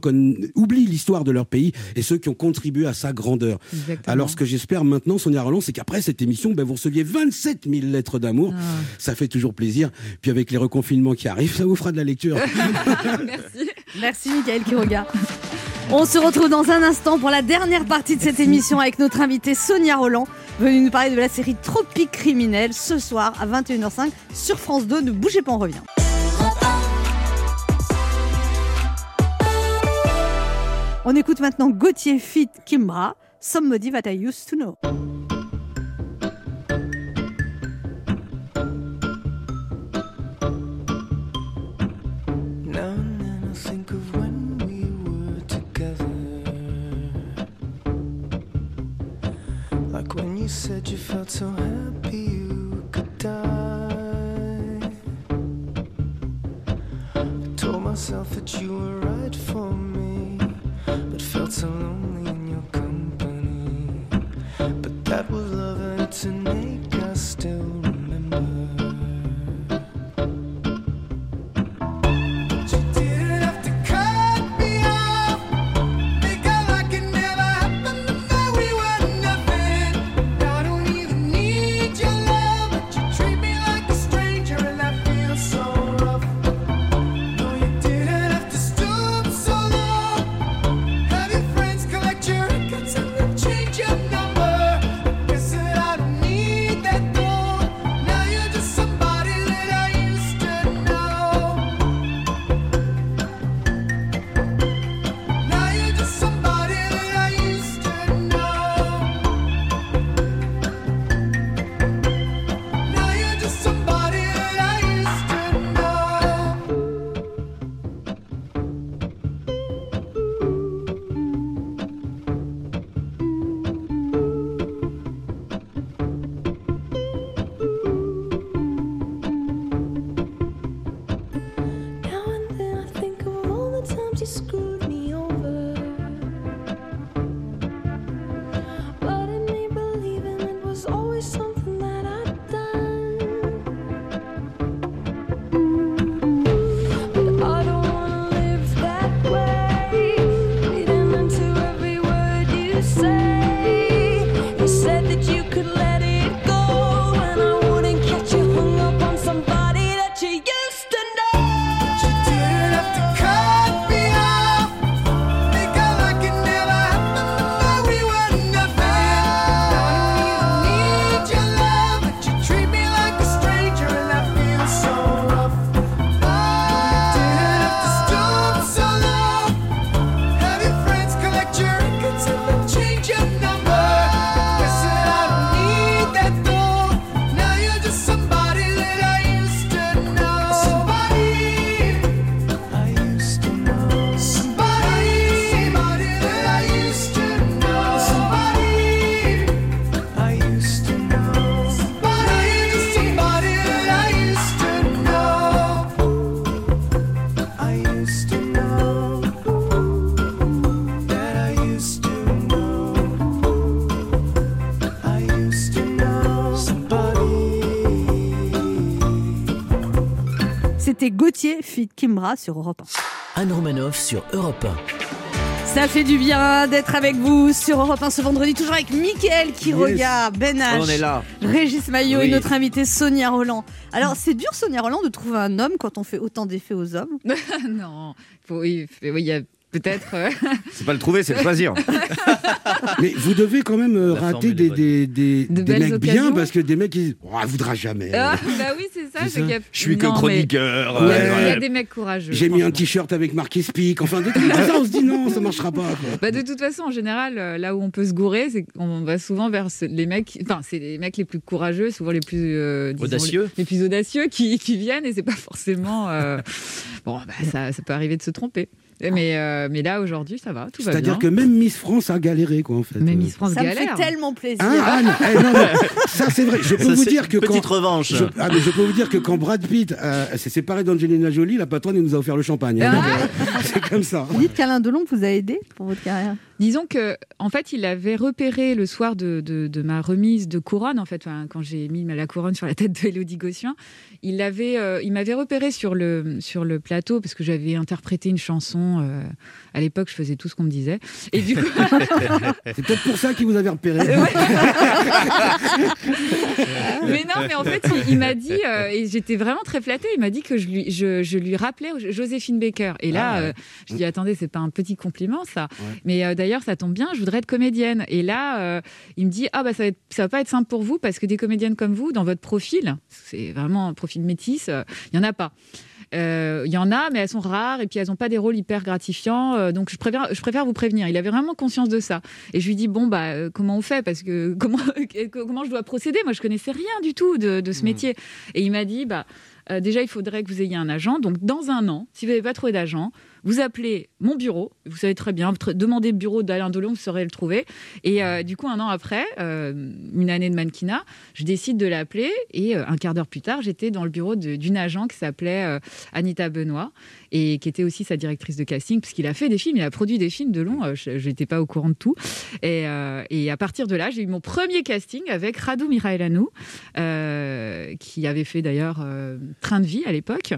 D: oublient l'histoire de leur pays et ceux qui ont contribué à sa grandeur.
O: Exactement.
D: Alors, ce que j'espère maintenant, Sonia Roland, c'est qu'après cette émission, ben, vous receviez 27 000 lettres d'amour.
O: Ah.
D: Ça fait toujours plaisir. Puis avec les reconfinements qui arrivent, ça vous fera de la lecture.
C: Merci Michael Quiroga. On se retrouve dans un instant pour la dernière partie de cette émission avec notre invitée Sonia Roland, venue nous parler de la série Tropique criminel ce soir à 21h05 sur France 2. Ne bougez pas, on revient. On écoute maintenant Gauthier Fit Kimbra, Somebody That I Used to Know.
Q: You said you felt so happy you could die. I told myself that you were right for
C: Gauthier fit Kimbra sur Europe 1.
B: Anne Romanoff sur Europe 1.
C: Ça fait du bien d'être avec vous sur Europe 1 ce vendredi, toujours avec Mickaël qui
E: Yes.
C: regarde, Ben H,
E: On est là.
C: Régis Maillot et notre invité Sonia Roland. Alors c'est dur Sonia Roland de trouver un homme quand on fait autant d'effets aux hommes
O: non, faut- oui, oui, il y a peut-être. euh,
E: C'est pas le trouver, c'est le choisir.
D: Mais vous devez quand même euh,
E: La
D: rater des, des, des,
O: De
D: des
O: belles
D: mecs bien parce que des mecs qui disent oh, elle voudra jamais.
O: Ah, bah oui, c'est ça. A-
E: Je suis que
O: Non,
E: chroniqueur.
O: Il y, a- il y a
E: ouais.
O: des mecs courageux.
D: J'ai mis un t-shirt avec marqué Speak. Enfin, trucs comme ça, on se dit non, ça marchera pas. quoi.
O: Bah, de toute façon, en général, euh, là où on peut se gourer, c'est qu'on va souvent vers les mecs. Enfin, c'est les mecs les plus courageux, souvent les plus euh, disons,
A: Audacieux.
O: les, les plus audacieux qui, qui viennent, et c'est pas forcément. euh, Bon, bah, ça, ça peut arriver de se tromper. Mais, euh, mais là, aujourd'hui, ça va, tout va bien.
D: C'est-à-dire que même Miss France a galéré, quoi, en fait. Euh,
O: Miss France
C: Ça me
O: galère.
C: fait tellement plaisir.
D: Hein, Anne Eh, non, mais ça c'est vrai. Je peux
A: Ça,
D: vous
A: c'est
D: dire
A: une
D: que
A: petite
D: quand
A: revanche.
D: je, ah, mais je peux vous dire que quand Brad Pitt euh, s'est séparé d'Angelina Jolie, la patronne elle nous a offert le champagne. hein. Donc, euh, c'est comme ça.
C: Vous dites qu'Alain Delon vous a aidé pour votre carrière?
O: Disons que, en fait, il avait repéré le soir de, de- de ma remise de couronne, en fait, enfin, quand j'ai mis la couronne sur la tête de Elodie il avait, euh, il m'avait repéré sur le sur le plateau parce que j'avais interprété une chanson. euh, à l'époque, je faisais tout ce qu'on me disait, et du coup,
D: C'est peut-être pour ça qu'il vous avait repéré.
O: mais non, mais en fait, il, il m'a dit, euh, et j'étais vraiment très flattée, il m'a dit que je lui, je, je lui rappelais Joséphine Baker. Et là,
A: Ah ouais.
O: euh, je dis, attendez, c'est pas un petit compliment, ça.
D: Ouais.
O: Mais euh, d'ailleurs, ça tombe bien, je voudrais être comédienne. Et là, euh, il me dit, ah bah ça va, être- ça va pas être simple pour vous, parce que des comédiennes comme vous, dans votre profil, c'est vraiment un profil métis, euh, il y en a pas. Euh, Il y en a, mais elles sont rares et puis elles n'ont pas des rôles hyper gratifiants. euh, donc je préfère, je préfère vous prévenir. Il avait vraiment conscience de ça. Et je lui dis bon bah euh, comment on fait? Parce que comment comment je dois procéder? Moi je connaissais rien du tout de, de ce métier. Et il m'a dit bah euh, déjà il faudrait que vous ayez un agent. Donc dans un an, si vous n'avez pas trouvé d'agent, vous appelez mon bureau. Vous savez très bien. Demandez le bureau d'Alain Delon, vous saurez le trouver. Et euh, du coup un an après, euh, une année de mannequinat, je décide de l'appeler et euh, un quart d'heure plus tard, j'étais dans le bureau d'une agent qui s'appelait Anita Benoît et qui était aussi sa directrice de casting, puisqu'il a fait des films, il a produit des films de long, euh, je n'étais pas au courant de tout. Et, euh, et à partir de là, j'ai eu mon premier casting avec Radu Mihailanou, euh, qui avait fait d'ailleurs euh, Train de vie à l'époque.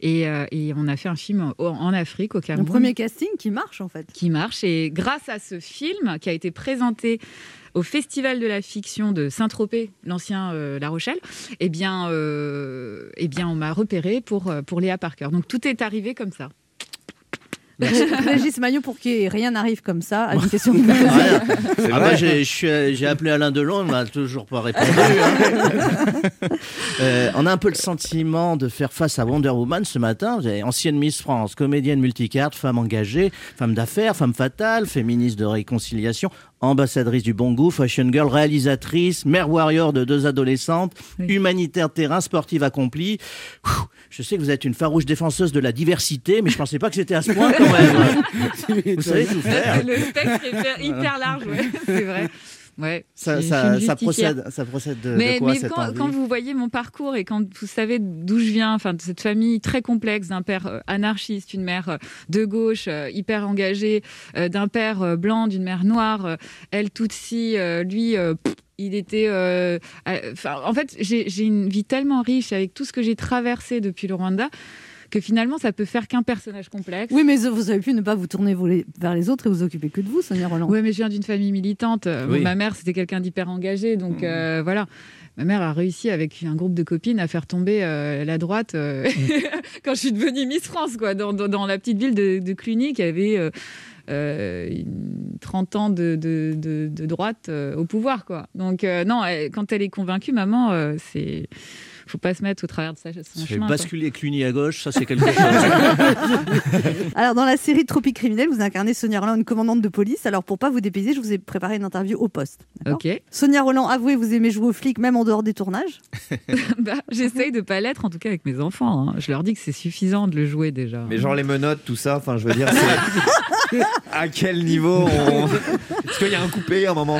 O: Et, et on a fait un film en, en Afrique, au
C: Mon
O: Cameroun
C: premier casting qui marche en fait.
O: qui marche. Et grâce à ce film qui a été présenté au Festival de la fiction de Saint-Tropez, l'ancien euh, La Rochelle, eh bien, euh, eh bien on m'a repéré pour, euh, pour Léa Parker. Donc tout est arrivé comme ça.
C: Régis Maillot, pour que rien n'arrive comme ça, à une question de
A: Ah bah, j'ai appelé Alain Delon, il m'a toujours pas répondu. hein. Euh, on a un peu le sentiment de faire face à Wonder Woman ce matin. Vous avez ancienne Miss France, comédienne multicarte, femme engagée, femme d'affaires, femme fatale, féministe de réconciliation, ambassadrice du bon goût, fashion girl, réalisatrice, mère warrior de deux adolescentes, humanitaire de terrain, sportive accomplie. Je sais que vous êtes une farouche défenseuse de la diversité, mais je pensais pas que c'était à ce point quand même. Vous savez tout faire.
O: Le spectre est hyper, hyper large, ouais, c'est vrai. Ouais,
A: Ça, procède, ça procède de, de
O: mais,
A: quoi
O: mais
A: cette
O: quand, vous voyez mon parcours et quand vous savez d'où je viens, enfin de cette famille très complexe d'un père euh, anarchiste, une mère euh, de gauche euh, hyper engagée, d'un père blanc, d'une mère noire, elle Tutsi, lui. pff, il était, euh, euh, en fait, j'ai une vie tellement riche avec tout ce que j'ai traversé depuis le Rwanda que finalement, ça peut faire qu'un personnage complexe.
C: Oui, mais vous avez pu ne pas vous tourner vous, les- vers les autres et vous occuper que de vous, Sonia Roland.
O: Oui, mais je viens d'une famille militante. Euh,
C: Oui.
O: Ma mère, c'était quelqu'un d'hyper engagé. Donc euh, voilà. Ma mère a réussi avec un groupe de copines à faire tomber euh, la droite euh, quand je suis devenue Miss France, quoi, dans, dans- dans la petite ville de, de Cluny qui avait euh, euh, une 30 ans de, de- de- de droite euh, au pouvoir. Quoi. Donc euh, non, elle- quand elle est convaincue, maman, euh, c'est faut pas se mettre au travers de sa, son
A: Ça
O: chemin. quoi.
A: basculer Cluny à gauche, ça c'est quelque chose.
C: Alors, dans la série Tropique criminel, vous incarnez Sonia Roland, une commandante de police. Alors, pour pas vous dépayser, je vous ai préparé une interview au poste.
O: Ok.
C: Sonia Roland, avouez, vous aimez jouer aux flics même en dehors des tournages
O: Bah, J'essaye de pas l'être, en tout cas avec mes enfants. hein. Je leur dis que c'est suffisant de le jouer déjà.
E: Mais genre les menottes, tout ça, enfin je veux dire, c'est... à quel niveau on... Est-ce qu'il y a un coupé à un moment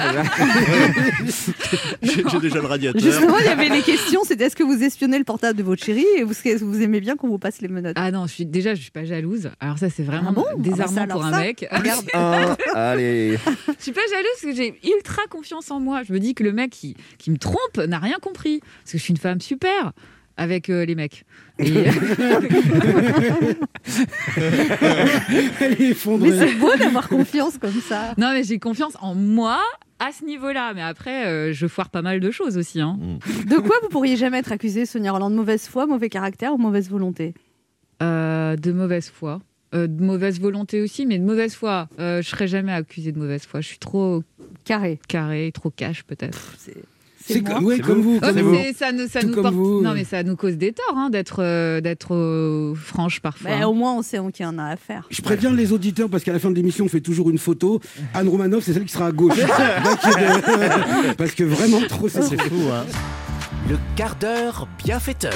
A: j'ai déjà le radiateur.
C: Justement, il y avait les questions c'était est-ce que vous espionnez le portable de votre chérie et vous, vous aimez bien qu'on vous passe les menottes
O: Ah non, je suis déjà, je suis pas jalouse. Alors ça, c'est vraiment
C: Ah bon?
O: Désarmant
C: Ah bah ça,
O: pour un
C: ça,
O: mec.
C: regarde.
E: Allez.
O: Je suis pas jalouse parce que j'ai ultra confiance en moi. Je me dis que le mec qui, qui me trompe n'a rien compris. Parce que je suis une femme super. avec euh, les mecs. Et-
D: Elle est effondrée.
C: Mais c'est beau d'avoir confiance comme ça.
O: non, mais j'ai confiance en moi à ce niveau-là. Mais après, euh, je foire pas mal de choses aussi. Hein.
C: De quoi vous pourriez jamais être accusée, Sonia Roland? De mauvaise foi, mauvais caractère ou mauvaise volonté?
O: Euh, de mauvaise foi. Euh, de mauvaise volonté aussi, mais de mauvaise foi. Euh, je serais jamais accusée de mauvaise foi. Je suis trop
C: carré,
O: carré, trop cash peut-être.
D: C'est comme, ouais, comme vous. Comme
O: c'est- ça nous, ça
D: Tout
O: nous
D: comme
O: porte-
D: vous.
O: Non, mais ça nous cause des torts hein, d'être euh, d'être euh, franche parfois.
C: Bah, Au moins, on sait en qui on a affaire.
D: Je préviens les auditeurs parce qu'à la fin de l'émission, on fait toujours une photo. Anne Romanoff, c'est celle qui sera à gauche. Donc, euh, parce que vraiment, trop c'est
B: C'est fou, hein. Le quart d'heure bienfaiteur.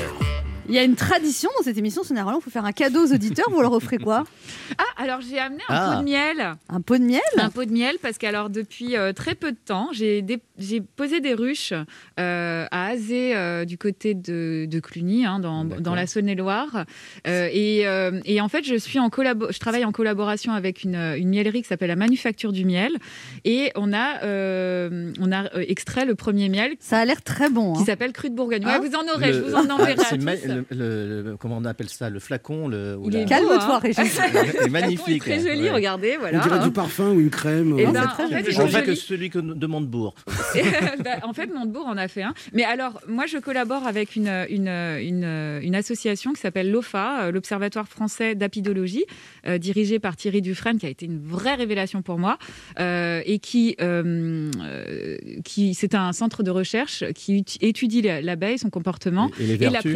C: Il y a une tradition dans cette émission, Sonia Roland, il faut faire un cadeau aux auditeurs, vous leur offrez quoi?
O: Ah, alors j'ai amené un
C: Ah.
O: pot de miel.
C: Un pot de miel?
O: Un pot de miel parce qu'alors depuis euh, très peu de temps, j'ai posé des ruches euh, à Azé euh, du côté de, de Cluny, hein, dans, dans la Saône-et-Loire. Euh, et, euh, et en fait, je suis en collabo je travaille en collaboration avec une, une miellerie qui s'appelle la Manufacture du miel. Et on a, euh, on a extrait le premier miel.
C: Ça a l'air très bon.
O: Qui s'appelle Cru de Bourgogne. Ouais,
A: Hein
O: vous en aurez, je vous en enverrai
A: Le- le- le- comment on appelle ça Le flacon le,
O: Il
A: la-
O: est
C: Calme-toi,
O: hein.
C: Régis.
A: Il est magnifique.
O: Très
A: hein.
O: joli,
A: Ouais.
O: regardez, voilà.
D: On dirait
O: hein.
D: du parfum ou une crème.
O: Eh
D: euh.
O: ben, en fait, sont
A: joli que celui que de Montebourg.
O: Bah, en fait, Montebourg en a fait un. Mais alors, moi, je collabore avec une, une, une, une association qui s'appelle l'OFA, euh, l'Observatoire français d'apidologie, euh, dirigée par Thierry Dufresne, qui a été une vraie révélation pour moi, euh, et qui, euh, qui c'est un centre de recherche qui étudie la- l'abeille, son comportement
A: Et- et
O: la
A: vertus.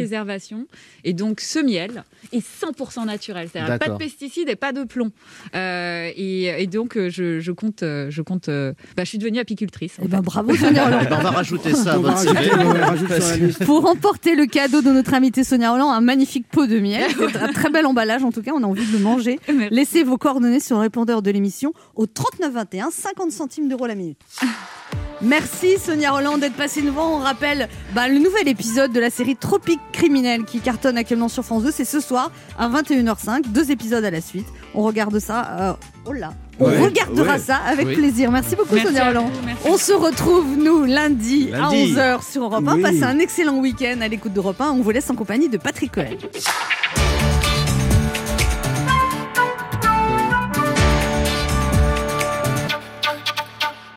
O: Et donc, ce miel est 100% naturel, c'est-à-dire pas de pesticides et pas de plomb. Euh, et, et donc, euh, je, je compte, euh, je compte. bah, je suis devenue apicultrice.
C: Eh ben, bravo, Sonia Roland.
A: Eh ben, on va rajouter ça à votre CV.
C: Pour remporter le cadeau de notre invitée Sonia Roland, un magnifique pot de miel. Un très bel emballage, en tout cas, on a envie de le manger.
O: Merci.
C: Laissez vos coordonnées sur le répondeur de l'émission au 3921, 50 centimes d'euros la minute. Merci Sonia Roland d'être passée nous voir. On rappelle bah, le nouvel épisode de la série Tropique criminel qui cartonne actuellement sur France 2. C'est ce soir à 21h05, deux épisodes à la suite. On regarde ça. euh, oh là on
D: Ouais,
C: regardera
D: ouais.
C: ça avec
A: Oui.
C: plaisir. Merci beaucoup
O: Merci
C: Sonia Roland. On se retrouve nous lundi, à
A: Lundi.
C: 11h sur Europe 1.
D: Oui.
C: Passez un excellent week-end à l'écoute d'Europe 1. On vous laisse en compagnie de Patrick Cohen.